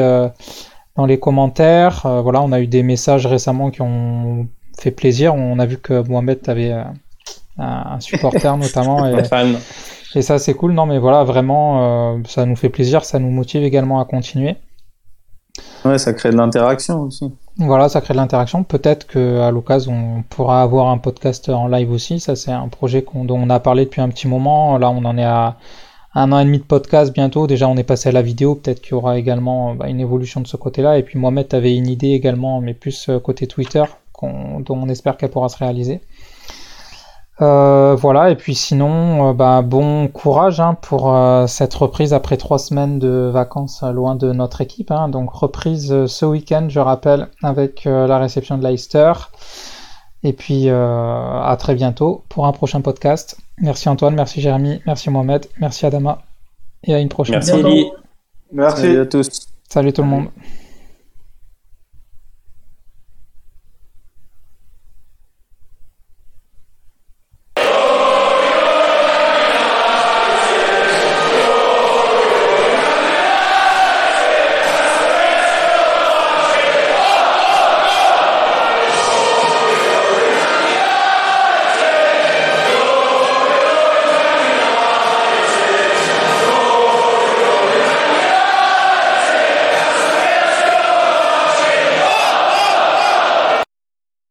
dans les commentaires. Voilà, on a eu des messages récemment qui ont fait plaisir. On a vu que Mohamed avait un supporter notamment. [LAUGHS] Et, Fan. et ça, c'est cool. Non, mais voilà, vraiment, euh, ça nous fait plaisir. Ça nous motive également à continuer. Ouais, ça crée de l'interaction aussi. Voilà, ça crée de l'interaction. Peut-être qu'à l'occasion, on pourra avoir un podcast en live aussi. Ça, c'est un projet dont on a parlé depuis un petit moment. Là, on en est à un an et demi de podcast bientôt. Déjà, on est passé à la vidéo. Peut-être qu'il y aura également bah, une évolution de ce côté-là. Et puis, Mohamed avait une idée également, mais plus euh, côté Twitter, dont on espère qu'elle pourra se réaliser. Euh, voilà, et puis sinon, euh, bah, bon courage hein, pour euh, cette reprise après trois semaines de vacances loin de notre équipe. hein. Donc reprise euh, ce week-end, je rappelle, avec euh, la réception de Leicester. Et puis euh, à très bientôt pour un prochain podcast. Merci Antoine, merci Jérémy, merci Mohamed, merci Adama. Et à une prochaine. Merci. Merci. Salut à tous. Salut tout le monde.